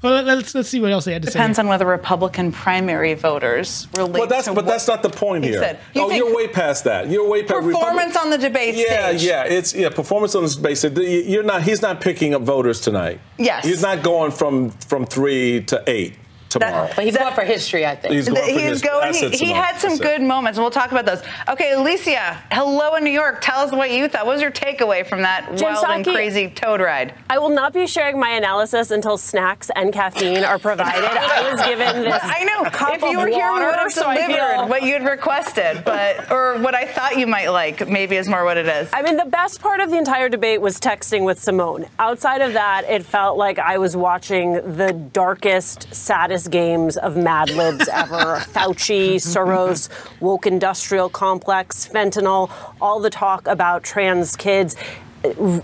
Well, let- let's let's see what else they had to say. Depends on whether Republican primary voters relate Well, that's to but what- that's not the point He here. said- you oh, you're way past that. You're way past performance on the debate Yeah, stage. yeah, yeah, it's yeah, performance on this stage. You're not. He's not picking up voters tonight. Yes. he's not going from from three to eight tomorrow. But he's going for history, I think. He's going for He's his- going. He, he had some good moments, and we'll talk about those. Okay, Alicia, hello in New York. Tell us what you thought. What was your takeaway from that Jen wild and crazy toad ride? I will not be sharing my analysis until snacks and caffeine are provided. I was given this. I know. cup if you of were here, we would have so delivered feel- what you had requested, but or what I thought you might like. Maybe is more what it is. I mean, the best part of the entire debate was texting with Symone. Outside of that, it felt like I was watching the darkest, saddest games of Mad Libs ever. Fauci, Soros, woke industrial complex, fentanyl, all the talk about trans kids.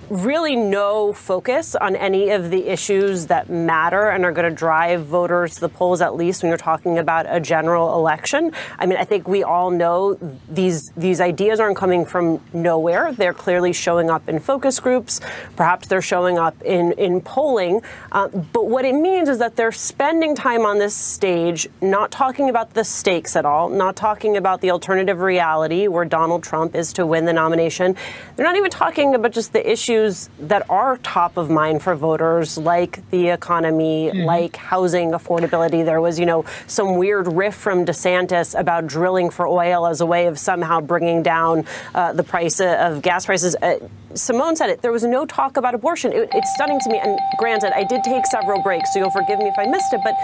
Really, no focus on any of the issues that matter and are going to drive voters to the polls, at least when you're talking about a general election. I mean, I think we all know these these ideas aren't coming from nowhere. They're clearly showing up in focus groups. Perhaps they're showing up in in polling. Uh, but what it means is that they're spending time on this stage, not talking about the stakes at all, not talking about the alternative reality where Donald Trump is to win the nomination. They're not even talking about just just the issues that are top of mind for voters, like the economy, Mhm. like housing affordability. There was, you know, some weird riff from DeSantis about drilling for oil as a way of somehow bringing down uh, the price of gas prices. Uh, Symone said it. There was no talk about abortion. It, it's stunning to me. And granted, I did take several breaks, so you'll forgive me if I missed it. But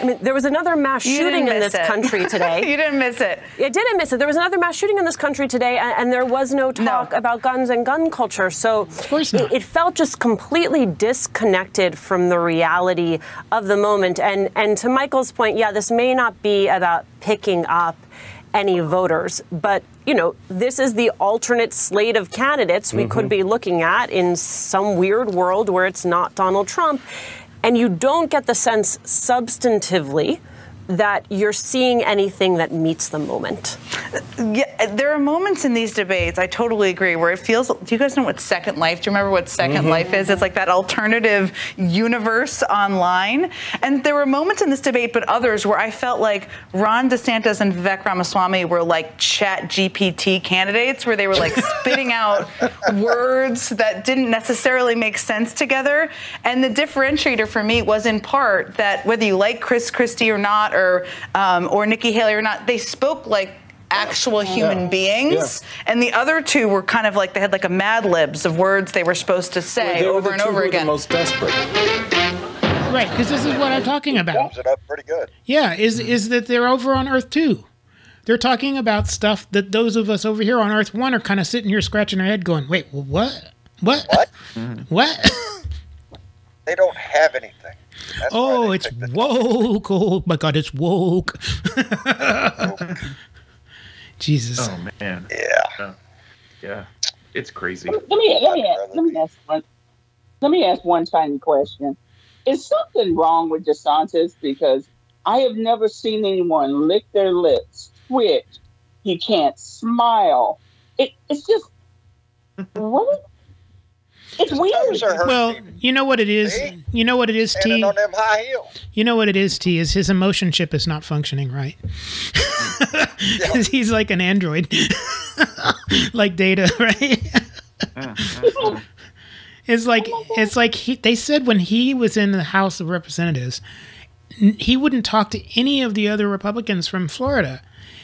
I mean, there was another mass You shooting in this it. country today. you didn't miss it. I didn't miss it. There was another mass shooting in this country today, and, and there was no talk about guns and gun culture. So it, it felt just completely disconnected from the reality of the moment. And and to Michael's point, yeah, this may not be about picking up any voters, but you know, this is the alternate slate of candidates we could Mhm. be looking at in some weird world where it's not Donald Trump. And you don't get the sense substantively that you're seeing anything that meets the moment. Yeah, there are moments in these debates, I totally agree, where it feels. Do you guys know what Second Life? Do you remember what 2nd Mhm. Life is? It's like that alternative universe online. And there were moments in this debate, but others, where I felt like Ron DeSantis and Vivek Ramaswamy were like chat GPT candidates, where they were like spitting out words that didn't necessarily make sense together. And the differentiator for me was in part that whether you like Chris Christie or not, or um, or Nikki Haley or not, they spoke like actual human Yeah. beings. And the other two were kind of like they had like a Mad Libs of words they were supposed to say They were over the and two over again. The most desperate. Right, because this is what I'm talking about. Sums it up pretty good. Yeah, is is that they're over on Earth too. They're talking about stuff that those of us over here on Earth One are kind of sitting here scratching our head, going, "Wait, what? What? What? what? They don't have anything. oh, it's woke! Oh my God, it's woke!" Jesus. Oh man. Yeah. Yeah. It's crazy. Let me let me ask, let me ask one let me ask one tiny question. Is something wrong with DeSantis? Because I have never seen anyone lick their lips, twitch. He can't smile. It, it's just what? It's weird. Well, you know what it is. You know what it is, Tee. On them high heels. You know what it is, Tee. Is his emotion chip is not functioning right. 'Cause he's like an android, like Data, right? it's like it's like he, they said when he was in the House of Representatives, n- he wouldn't talk to any of the other Republicans from Florida.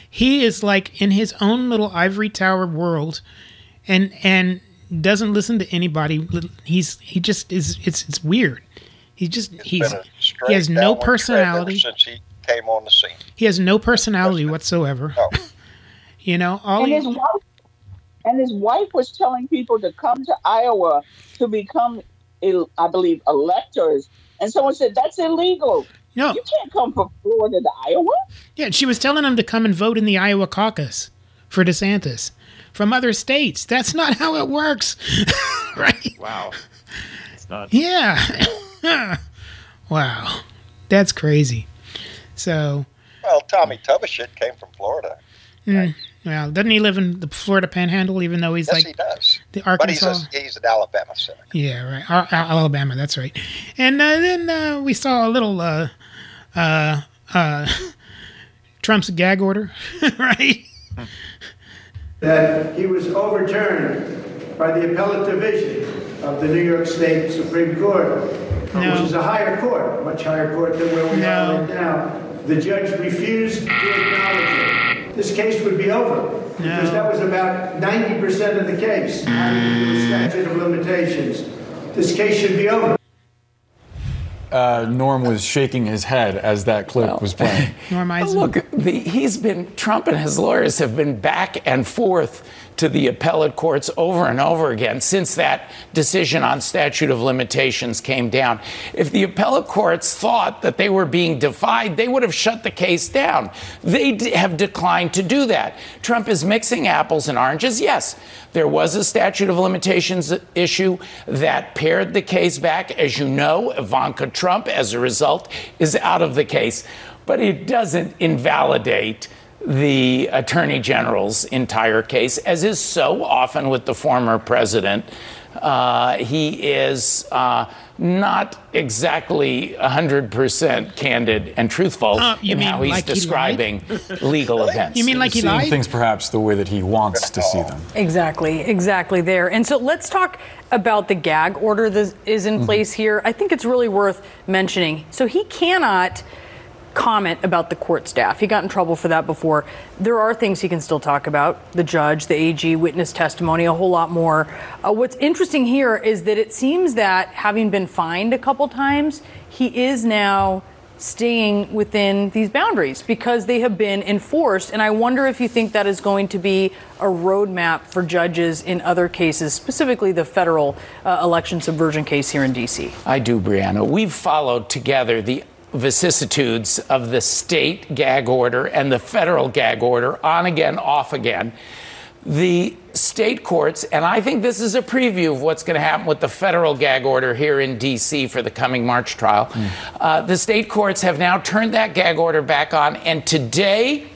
He is like in his own little ivory tower world, and and doesn't listen to anybody. He's he just is. It's it's weird. He just he's Been a he has no downward trend ever personality. since he came on the scene. He has no personality whatsoever. You know, all and he, his wife and his wife was telling people to come to Iowa to become, I believe, electors. And someone said that's illegal. No. you can't come from Florida to Iowa. yeah, she was telling him to come and vote in the Iowa caucus for DeSantis from other states. That's not how it works, right? Wow. It's not. Yeah. wow, that's crazy. So, Well, Tommy Tubershit came from Florida. mm, well, doesn't he live in the Florida Panhandle? Even though he's yes, like he does. the But he's, Arkansas. a, he's an Alabama senator. Yeah, right. Al- Al- Alabama, that's right. And uh, then uh, we saw a little uh, uh, uh, Trump's gag order, right? That he was overturned by the appellate division of the New York State Supreme Court, No. which is a higher court, much higher court than where we No. are right now. The judge refused to acknowledge it. This case would be over because that was about 90% of the case. Mm. The statute of limitations. This case should be over. Uh, Norm was shaking his head as that clip was playing. Norm Well, Look, the, he's been Trump and his lawyers have been back and forth to the appellate courts over and over again since that decision on statute of limitations came down. If the appellate courts thought that they were being defied, they would have shut the case down. They d- have declined to do that. Trump is mixing apples and oranges. Yes, there was a statute of limitations issue that pared the case back. As you know, Ivanka Trump, as a result, is out of the case. But it doesn't invalidate the attorney general's entire case, as is so often with the former president. Uh, he is uh, not exactly 100% candid and truthful Uh, you in mean how he's like he describing legal events. You mean like he Seeing lied? things perhaps the way that he wants to see them. Exactly, exactly there. And so let's talk about the gag order that is in place here. I think it's really worth mentioning. So he cannot comment about the court staff. He got in trouble for that before. There are things he can still talk about the judge, the AG, witness testimony, a whole lot more. Uh, what's interesting here is that it seems that having been fined a couple times, he is now staying within these boundaries because they have been enforced. And I wonder if you think that is going to be a roadmap for judges in other cases, specifically the federal uh, election subversion case here in D.C. I do, Brianna. We've followed together the vicissitudes of the state gag order and the federal gag order on again, off again. The state courts, and I think this is a preview of what's going to happen with the federal gag order here in D.C. for the coming March trial. Uh, the state courts have now turned that gag order back on, and today,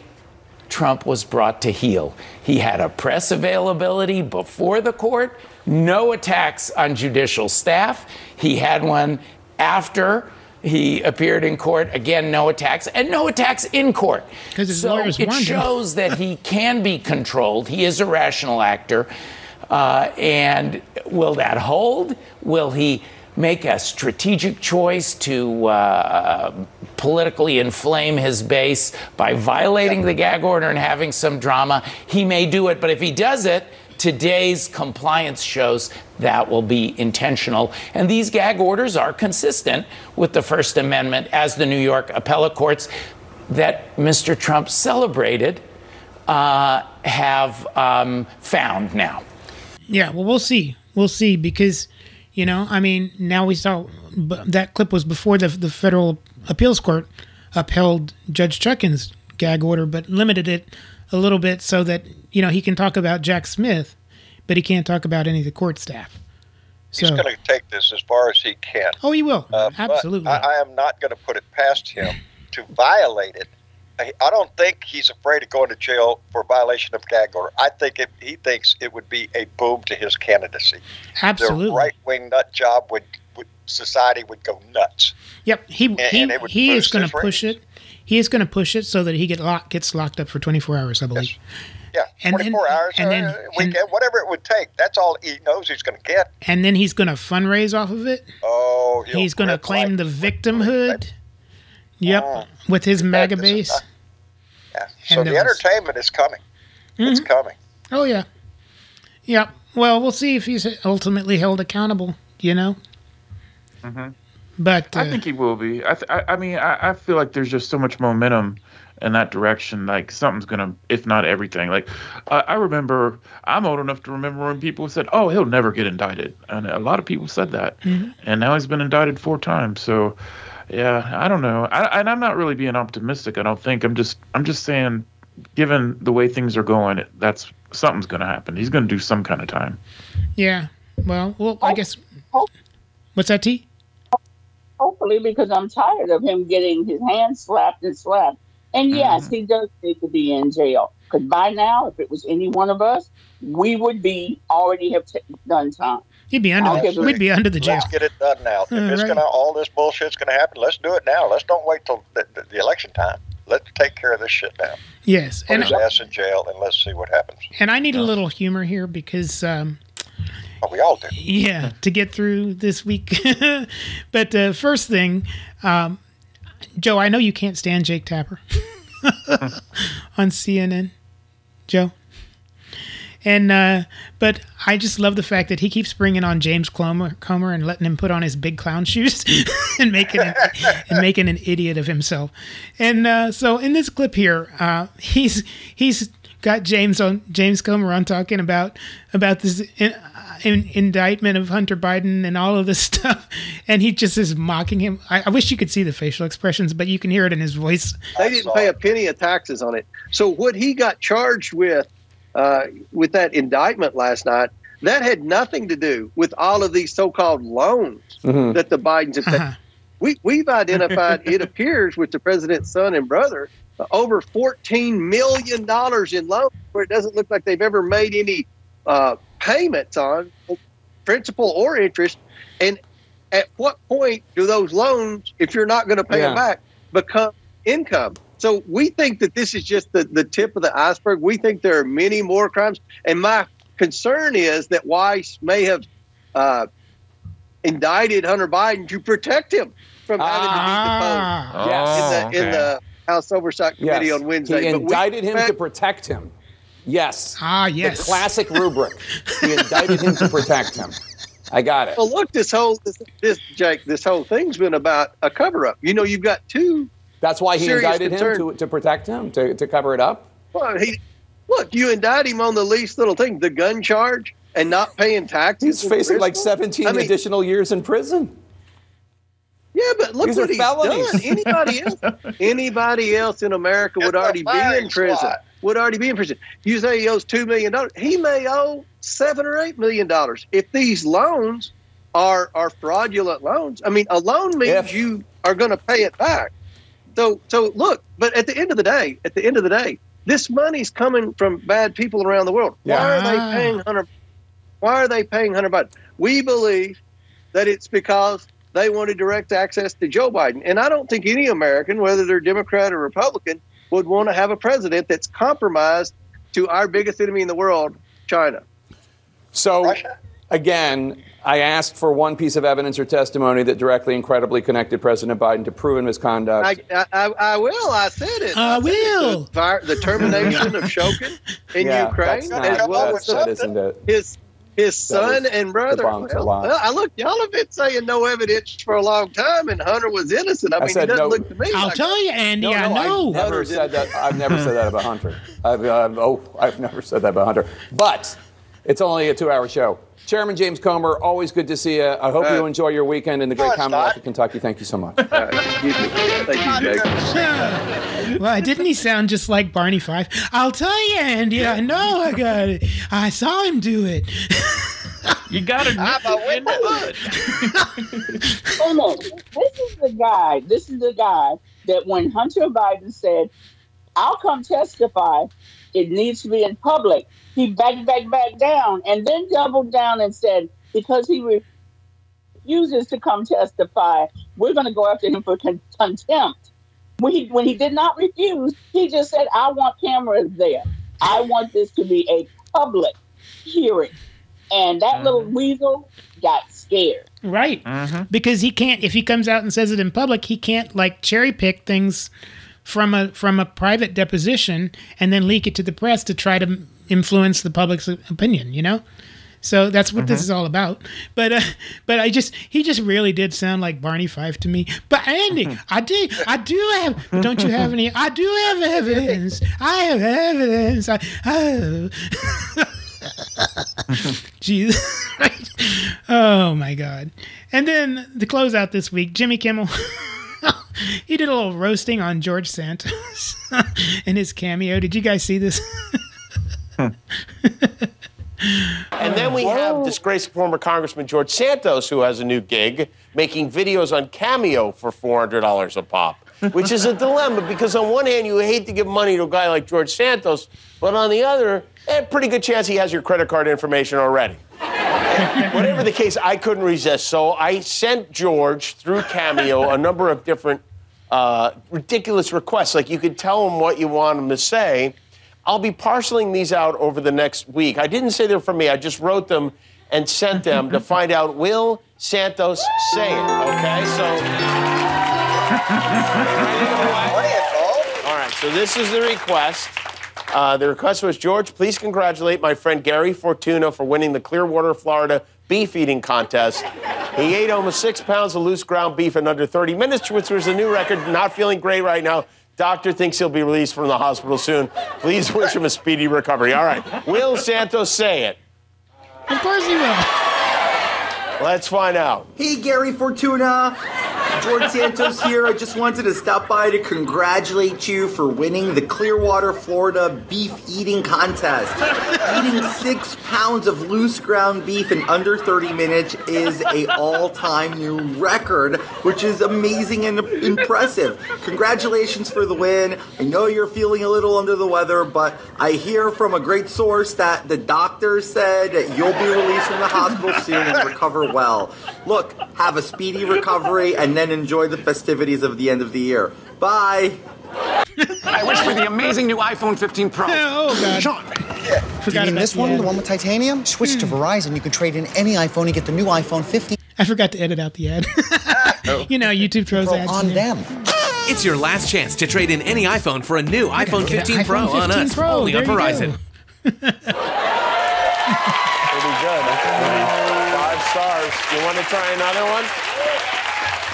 Trump was brought to heel. He had a press availability before the court, no attacks on judicial staff. He had one after he appeared in court. Again, no attacks, and no attacks in court. 'Cause his so lawyers it shows that he can be controlled. He is a rational actor. Uh, and will that hold? Will he make a strategic choice to uh, politically inflame his base by violating the gag order and having some drama? He may do it, but if he does it, today's compliance shows that will be intentional. And these gag orders are consistent with the First Amendment as the New York appellate courts that Mr. Trump celebrated uh, have um, found now. Yeah, well, we'll see. We'll see because, you know, I mean, now we saw that clip was before the the federal appeals court upheld Judge Chutkan's gag order, but limited it a little bit so that you know he can talk about Jack Smith, but he can't talk about any of the court staff. So, He's going to take this as far as he can. oh, he will Uh, absolutely. I, I am not going to put it past him to violate it. I, I don't think he's afraid of going to jail for violation of gag order. I think it, he thinks it would be a boom to his candidacy. Absolutely. The right wing nut job would, would society would go nuts. Yep, he he, and would he is going to push it. He is going to push it so that he get locked gets locked up for 24 hours, I believe. Yeah, And 24 then- hours, and uh, then- a weekend, whatever it would take. That's all he knows he's going to get. And then he's going to fundraise off of it. Oh, he'll he's going to grip claim the victimhood. Yep, Oh. with his MAGA base. Yeah. So And the there was- entertainment is coming. It's Mhm. coming. Oh yeah, yep. Well, we'll see if he's ultimately held accountable. You know, hmm but uh, I think he will be. I, th- I, I mean, I, I feel like there's just so much momentum in that direction. Like something's gonna, if not everything. Like I I remember, I'm old enough to remember when people said, "Oh, he'll never get indicted," and a lot of people said that. Mhm. And now he's been indicted four times. So, yeah, I don't know. I, and I'm not really being optimistic. I don't think. I'm just, I'm just saying, given the way things are going, that's something's gonna happen. He's gonna do some kind of time. yeah. Well, well, I guess. What's that, Tee? Hopefully, because I'm tired of him getting his hands slapped and slapped. And yes, he does need to be in jail. Because by now, if it was any one of us, we would be already have t- done time. He'd be under. The, give we'd be under the jail. Let's get it done now. If it's right. gonna, all this bullshit's gonna happen. Let's do it now. Let's don't wait till the, the, the election time. Let's take care of this shit now. Yes, Put and his ass in jail and let's see what happens. and I need a little humor here because. Um, We all do. Yeah, to get through this week. but uh, first thing, um, Joe, I know you can't stand Jake Tapper on CNN, Joe. And uh, but I just love the fact that he keeps bringing on James Comer, Comer and letting him put on his big clown shoes and making an, and making an idiot of himself. And uh, so in this clip here, uh, he's he's got James on James Comer on talking about about this in, in, indictment of Hunter Biden and all of this stuff, and he just is mocking him. I, I wish you could see the facial expressions, but you can hear it in his voice. They didn't pay a penny of taxes on it. So what he got charged with, uh, with that indictment last night, that had nothing to do with all of these so-called loans Mhm. that the Bidens have taken. We, we've identified, it appears, with the president's son and brother, over $14 million in loans where it doesn't look like they've ever made any uh, payments on. principal or interest. And at what point do those loans, if you're not going to pay them back, become income? So we think that this is just the, the tip of the iceberg. We think there are many more crimes. And my concern is that Weiss may have uh, indicted Hunter Biden to protect him from having Ah. to be deposed in, the, in the House Oversight Committee Yes. on Wednesday. He But we indicted him to protect him. Yes. Ah, yes. The classic rubric. He indicted him to protect him. I got it. Well, look, this whole this, this Jake, this whole thing's been about a cover up. You know, you've got two. That's why he indicted concern- him to, to protect him, to, to cover it up. Well, he look, you indict him on the least little thing, the gun charge, and not paying taxes. He's in facing like 17 I mean, additional years in prison. Yeah, but look These what are he's felonies. done. Anybody else, anybody else in America would already be in prison. squad. Would already be in prison. You say he owes two million dollars. He may owe seven or eight million dollars. If these loans are are fraudulent loans, I mean, a loan means If- you are going to pay it back. So, so look. But at the end of the day, at the end of the day, this money's coming from bad people around the world. Why are they paying Hunter? Why are they paying Hunter Biden? We believe that it's because they wanted direct access to Joe Biden. And I don't think any American, whether they're Democrat or Republican, would want to have a president that's compromised to our biggest enemy in the world, China. So, again, I asked for one piece of evidence or testimony that directly and credibly connected President Biden to proven misconduct. I, I, I, I will. I said it. I said it. will. The, the termination of Shokin in Yeah, Ukraine, that's not- as well that's- as that isn't it. his his son and brother. Well, I look, y'all have been saying no evidence for a long time, and Hunter was innocent. I, I mean, said it doesn't no. look to me. I'll like tell you, Andy. no, I know. I've never said that. I've never said that about Hunter. I've, uh, oh, I've never said that about Hunter. But it's only a two-hour show. Chairman James Comer, always good to see you. I hope you enjoy your weekend in the No, great Commonwealth of Kentucky. Thank you so much. Thank you, Jake. well, didn't he sound just like Barney Fife? I'll tell you, Andy. I know I got it. I saw him do it. You got to I'm a witness. Oh no, this is the guy. This is the guy that when Hunter Biden said, "I'll come testify," it needs to be in public. He backed, back, back down, and then doubled down and said, because he refuses to come testify, we're going to go after him for con- contempt. When he when he did not refuse, he just said, "I want cameras there. I want this to be a public hearing." And that little uh-huh. weasel got scared. Right. Uh-huh. Because he can't if he comes out and says it in public, he can't like cherry pick things from a from a private deposition and then leak it to the press to try to influence the public's opinion, you know? So that's what this is all about. But uh, but I just he just really did sound like Barney Fife to me. But Andy, I do I do have don't you have any I do have evidence. I have evidence. I, I Jesus. oh my God. And then the closeout this week, Jimmy Kimmel. he did a little roasting on George Santos in his cameo. Did you guys see this? And then we have disgraced former Congressman George Santos, who has a new gig making videos on Cameo for $400 a pop, which is a dilemma because on one hand, you hate to give money to a guy like George Santos, but on the other, eh, pretty good chance he has your credit card information already. Whatever the case, I couldn't resist. So I sent George through Cameo a number of different uh, ridiculous requests. Like you could tell him what you want him to say. I'll be parceling these out over the next week. I didn't say they're from me. I just wrote them and sent them to find out will Santos say it. Okay, so. All right, so this is the request. Uh, the request was George, please congratulate my friend Gary Fortuna for winning the Clearwater, Florida beef eating contest. He ate almost six pounds of loose ground beef in under 30 minutes, which was a new record. Not feeling great right now. Doctor thinks he'll be released from the hospital soon. Please wish him a speedy recovery. All right. Will Santos say it? Of course he will. Let's find out. Hey, Gary Fortuna. George Santos here. I just wanted to stop by to congratulate you for winning the Clearwater, Florida beef eating contest. Eating six pounds of loose ground beef in under 30 minutes is a all-time new record, which is amazing and impressive. Congratulations for the win. I know you're feeling a little under the weather, but I hear from a great source that the doctor said that you'll be released from the hospital soon and recover well. Look, have a speedy recovery and then enjoy the festivities of the end of the year. Bye. I wish for the amazing new iPhone 15 Pro. Oh, God. Sean. Forgot Do you mean this the one, ad. the one with titanium? Switch to hmm. Verizon. You can trade in any iPhone and get the new iPhone 15 I forgot to edit out the ad. you know, YouTube throws Pro ads on them. It's your last chance to trade in any iPhone for a new iPhone get an 15 Pro iPhone on us, Pro. only on There you go. Verizon. Pretty good. Five stars. You want to try another one?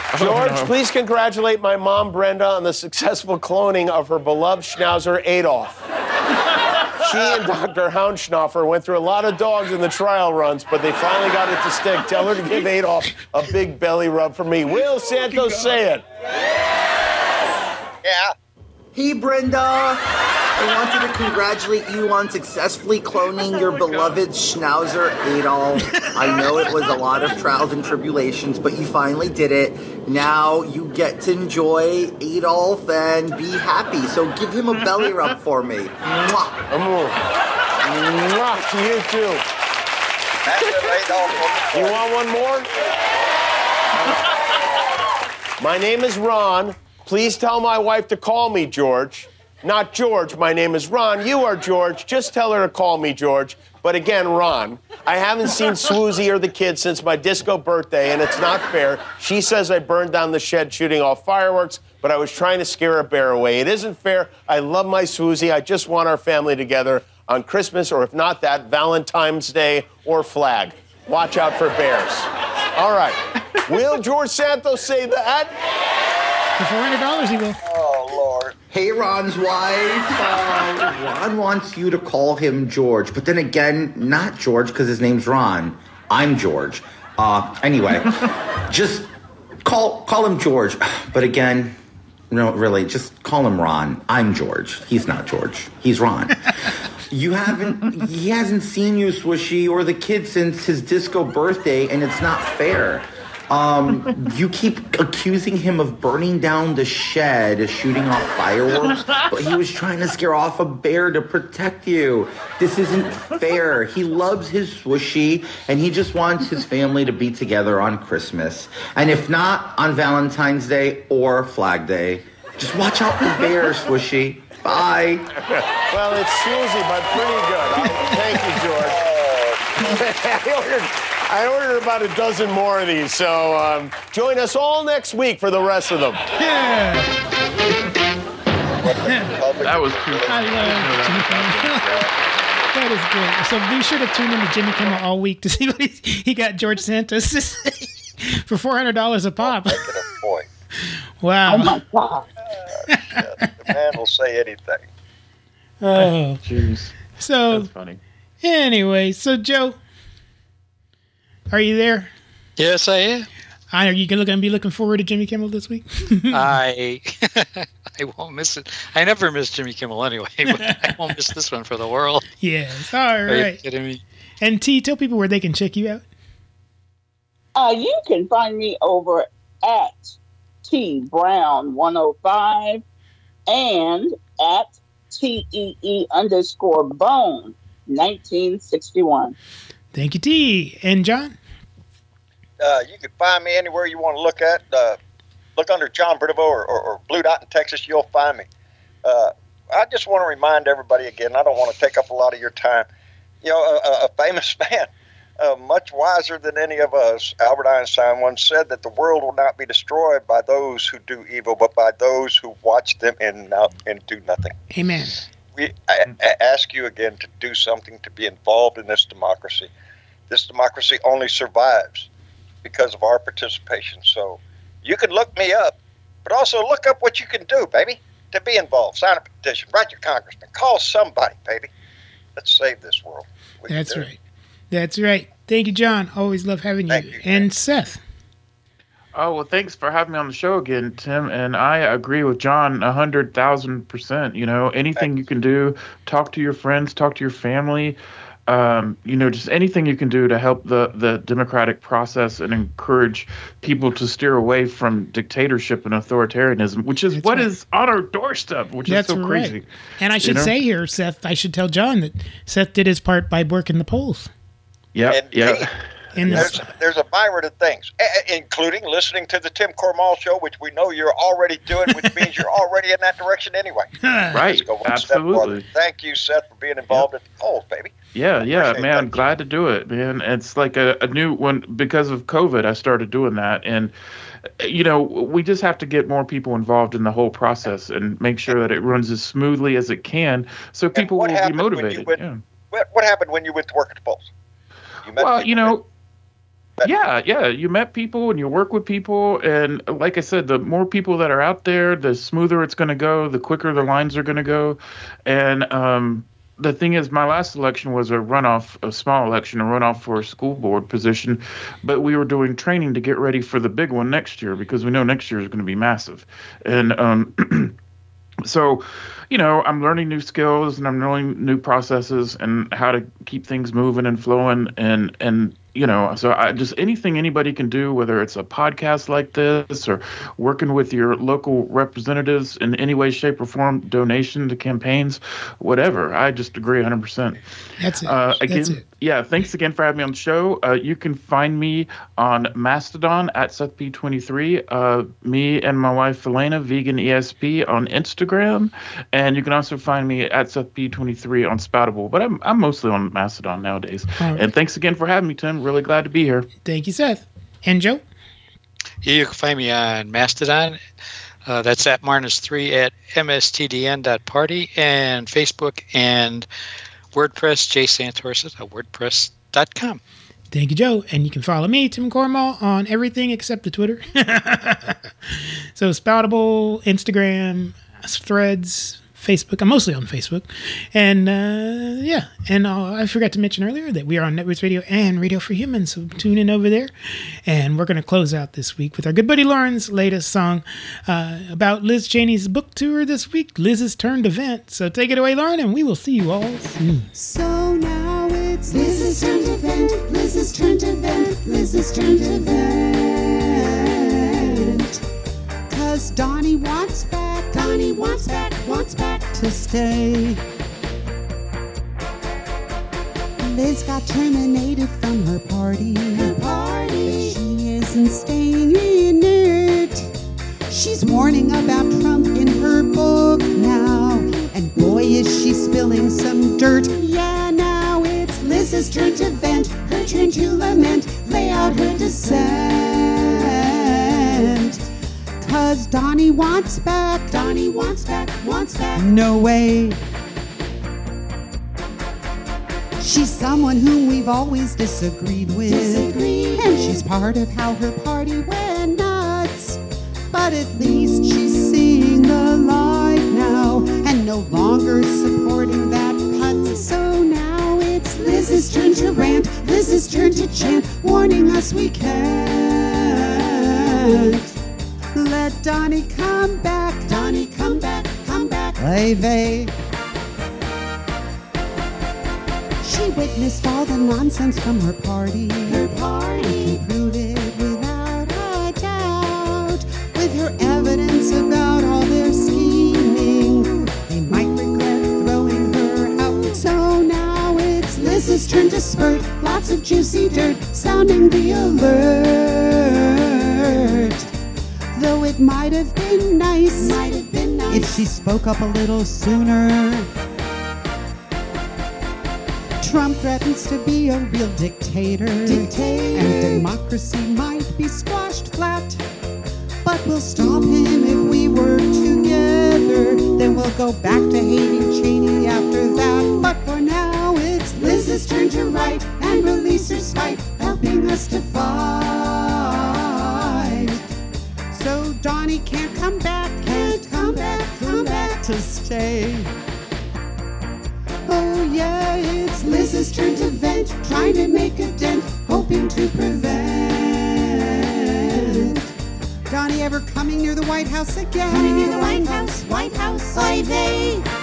George, no. please congratulate my mom, Brenda, on the successful cloning of her beloved Schnauzer Adolf. She and Dr. Houndschnaufer went through a lot of dogs in the trial runs, but they finally got it to stick. Tell her to give Adolf a big belly rub for me. Will Santos say it? Yeah. Hey, Brenda. I wanted to congratulate you on successfully cloning your beloved Schnauzer Adolf. I know it was a lot of trials and tribulations, but you finally did it. Now you get to enjoy Adolf and be happy. So give him a belly rub for me. Mwah. Mwah to you too. You want one more? My name is Ron. Please tell my wife to call me George. Not George. My name is Ron. You are George. Just tell her to call me George. But again, Ron, I haven't seen Swoozy or the kids since my disco birthday, and it's not fair. She says I burned down the shed shooting off fireworks, but I was trying to scare a bear away. It isn't fair. I love my Swoozy. I just want our family together on Christmas, or if not that, Valentine's Day or flag. Watch out for bears. All right. Will George Santos say that? For four hundred dollars, he will. Oh, Lord. Hey, Ron's wife. Uh, Ron wants you to call him George, but then again, not George because his name's Ron. I'm George. Uh, anyway, just call call him George. But again, no, really, just call him Ron. I'm George. He's not George. He's Ron. You haven't. He hasn't seen you, Swishy, or the kid since his disco birthday, and it's not fair. Um, you keep accusing him of burning down the shed, shooting off fireworks, but he was trying to scare off a bear to protect you. This isn't fair. He loves his swishy, and he just wants his family to be together on Christmas. And if not, on Valentine's Day or Flag Day. Just watch out for bears, swishy. Bye. well, it's Susie, but pretty good. Uh, Thank you, George. I ordered, about a dozen more of these, so um, join us all next week for the rest of them. Yeah. That was too I love Jimmy that is great. So be sure to tune in to Jimmy Kimmel all week to see what he's, he got George Santos to say for four hundred dollars a pop. Boy, Wow. Oh, my God. the man will say anything. Oh, jeez. So That's funny. Anyway, so Joe, are you there? Yes, I am. Are you going to be looking forward to Jimmy Kimmel this week? I I won't miss it. I never miss Jimmy Kimmel anyway, but I won't miss this one for the world. yes. All Are you kidding me? And Tee, tell people where they can check you out. Uh, you can find me over at Tee Brown 105 and at T E E underscore bone 1961. Thank you, Tee. And John? Uh, you can find me anywhere you want to look at. Uh, look under John Bridevaux or, or, or Blue Dot in Texas. You'll find me. Uh, I just want to remind everybody again. I don't want to take up a lot of your time. You know, a, a famous man, uh, much wiser than any of us, Albert Einstein once said that the world will not be destroyed by those who do evil, but by those who watch them and not, and do nothing. Amen. We I, I ask you again to do something to be involved in this democracy. This democracy only survives because of our participation. So you can look me up, but also look up what you can do, baby, to be involved. Sign a petition, write your congressman, call somebody, baby. Let's save this world. We That's do it. right. That's right. Thank you, John. Always love having you. and Seth. Oh well, thanks for having me on the show again, Tim. And I agree with John a hundred thousand percent. You know, anything you can do, talk to your friends, talk to your family. Um, you know, just anything you can do to help the the democratic process and encourage people to steer away from dictatorship and authoritarianism, which is what is right. on our doorstep, which That's is so crazy. And I You should know? say here, Seth, I should tell John that Seth did his part by working the polls. Yeah, yeah. In There's, this, there's a myriad of things, a- a- including listening to the Tim Corrimal show, which we know you're already doing, which means you're already in that direction anyway. Right, Let's go one step farther. absolutely. Thank you, Seth, for being involved in the polls, baby. Yeah, yeah, Appreciate man. Glad to do it, man. It's like a, a new one because of COVID. I started doing that, and you know, we just have to get more people involved in the whole process and make sure that it runs as smoothly as it can, so people will be happened when you motivated. went- Yeah. What, what happened when you went to work at the polls? You Well, you know, yeah, yeah. You met people and you work with people, and like I said, the more people that are out there, the smoother it's going to go, the quicker the lines are going to go, and um, the thing is, my last election was a runoff, a small election, a runoff for a school board position, but we were doing training to get ready for the big one next year because we know next year is going to be massive, and um, so you know i'm learning new skills and i'm learning new processes and how to keep things moving and flowing and and you know so i just anything anybody can do whether it's a podcast like this or working with your local representatives in any way shape or form donation to campaigns whatever i just agree 100% That's it. uh, again That's it. yeah thanks again for having me on the show uh, you can find me on mastodon at sethp23 uh, me and my wife elena vegan esp on instagram and you can also find me at sethp23 on spoutable but i'm, I'm mostly on mastodon nowadays right. and thanks again for having me tim really glad to be here Thank you, Seth. And Joe? You can find me on Mastodon. Uh, that's at Marnus3 at mstdn.party and Facebook and WordPress, jsantorsis at wordpress.com. Thank you, Joe. And you can follow me, Tim Corrimal, on everything except the Twitter. so Spoutable, Instagram, Threads, Facebook. I'm mostly on Facebook. And uh, yeah, and uh, I forgot to mention earlier that we are on Networks Radio and Radio for Humans. So tune in over there. And we're going to close out this week with our good buddy Lauren's latest song uh, about Liz Cheney's book tour this week, Liz's Turn to Vent. So take it away, Lauren, and we will see you all soon. So now it's Liz's turn to vent, Liz's turn to vent, Liz's turn to vent. Cause Donnie wants back, Donnie wants back, wants back to stay. Liz got terminated from her party. Her party. But she isn't staying in it. She's warning about Trump in her book now. And boy, is she spilling some dirt. Yeah, now it's Liz's turn to vent, her turn to lament, lay out her dissent. Cause Donnie wants back, Donnie wants back, wants back. No way. She's someone whom we've always disagreed with. And she's part of how her party went nuts. But at least she's seeing the light now and no longer supporting that cut. So now it's Liz's turn to rant, Liz's turn to chant, warning us we can't. Let Donnie come back, Donnie come back, come back. Hey, they. She witnessed all the nonsense from her party. Her party. And concluded without a doubt. With her evidence about all their scheming, they might regret throwing her out. So now it's Liz's turn to spurt. Lots of juicy dirt, sounding the alert. Though it might have been nice, might have been nice if she spoke up a little sooner. Trump threatens to be a real dictator. Dictator. And democracy might be squashed flat. But we'll stop him if we work together. Then we'll go back to hating Cheney after that. But for now, it's Liz's turn to write and release her spite, helping us to fight. Donnie can't come back, can't come back, come back to stay. Oh yeah, it's Liz's turn to vent, trying to make a dent, hoping to prevent ever coming near the White House again. Coming near the White House, White House, oy vey.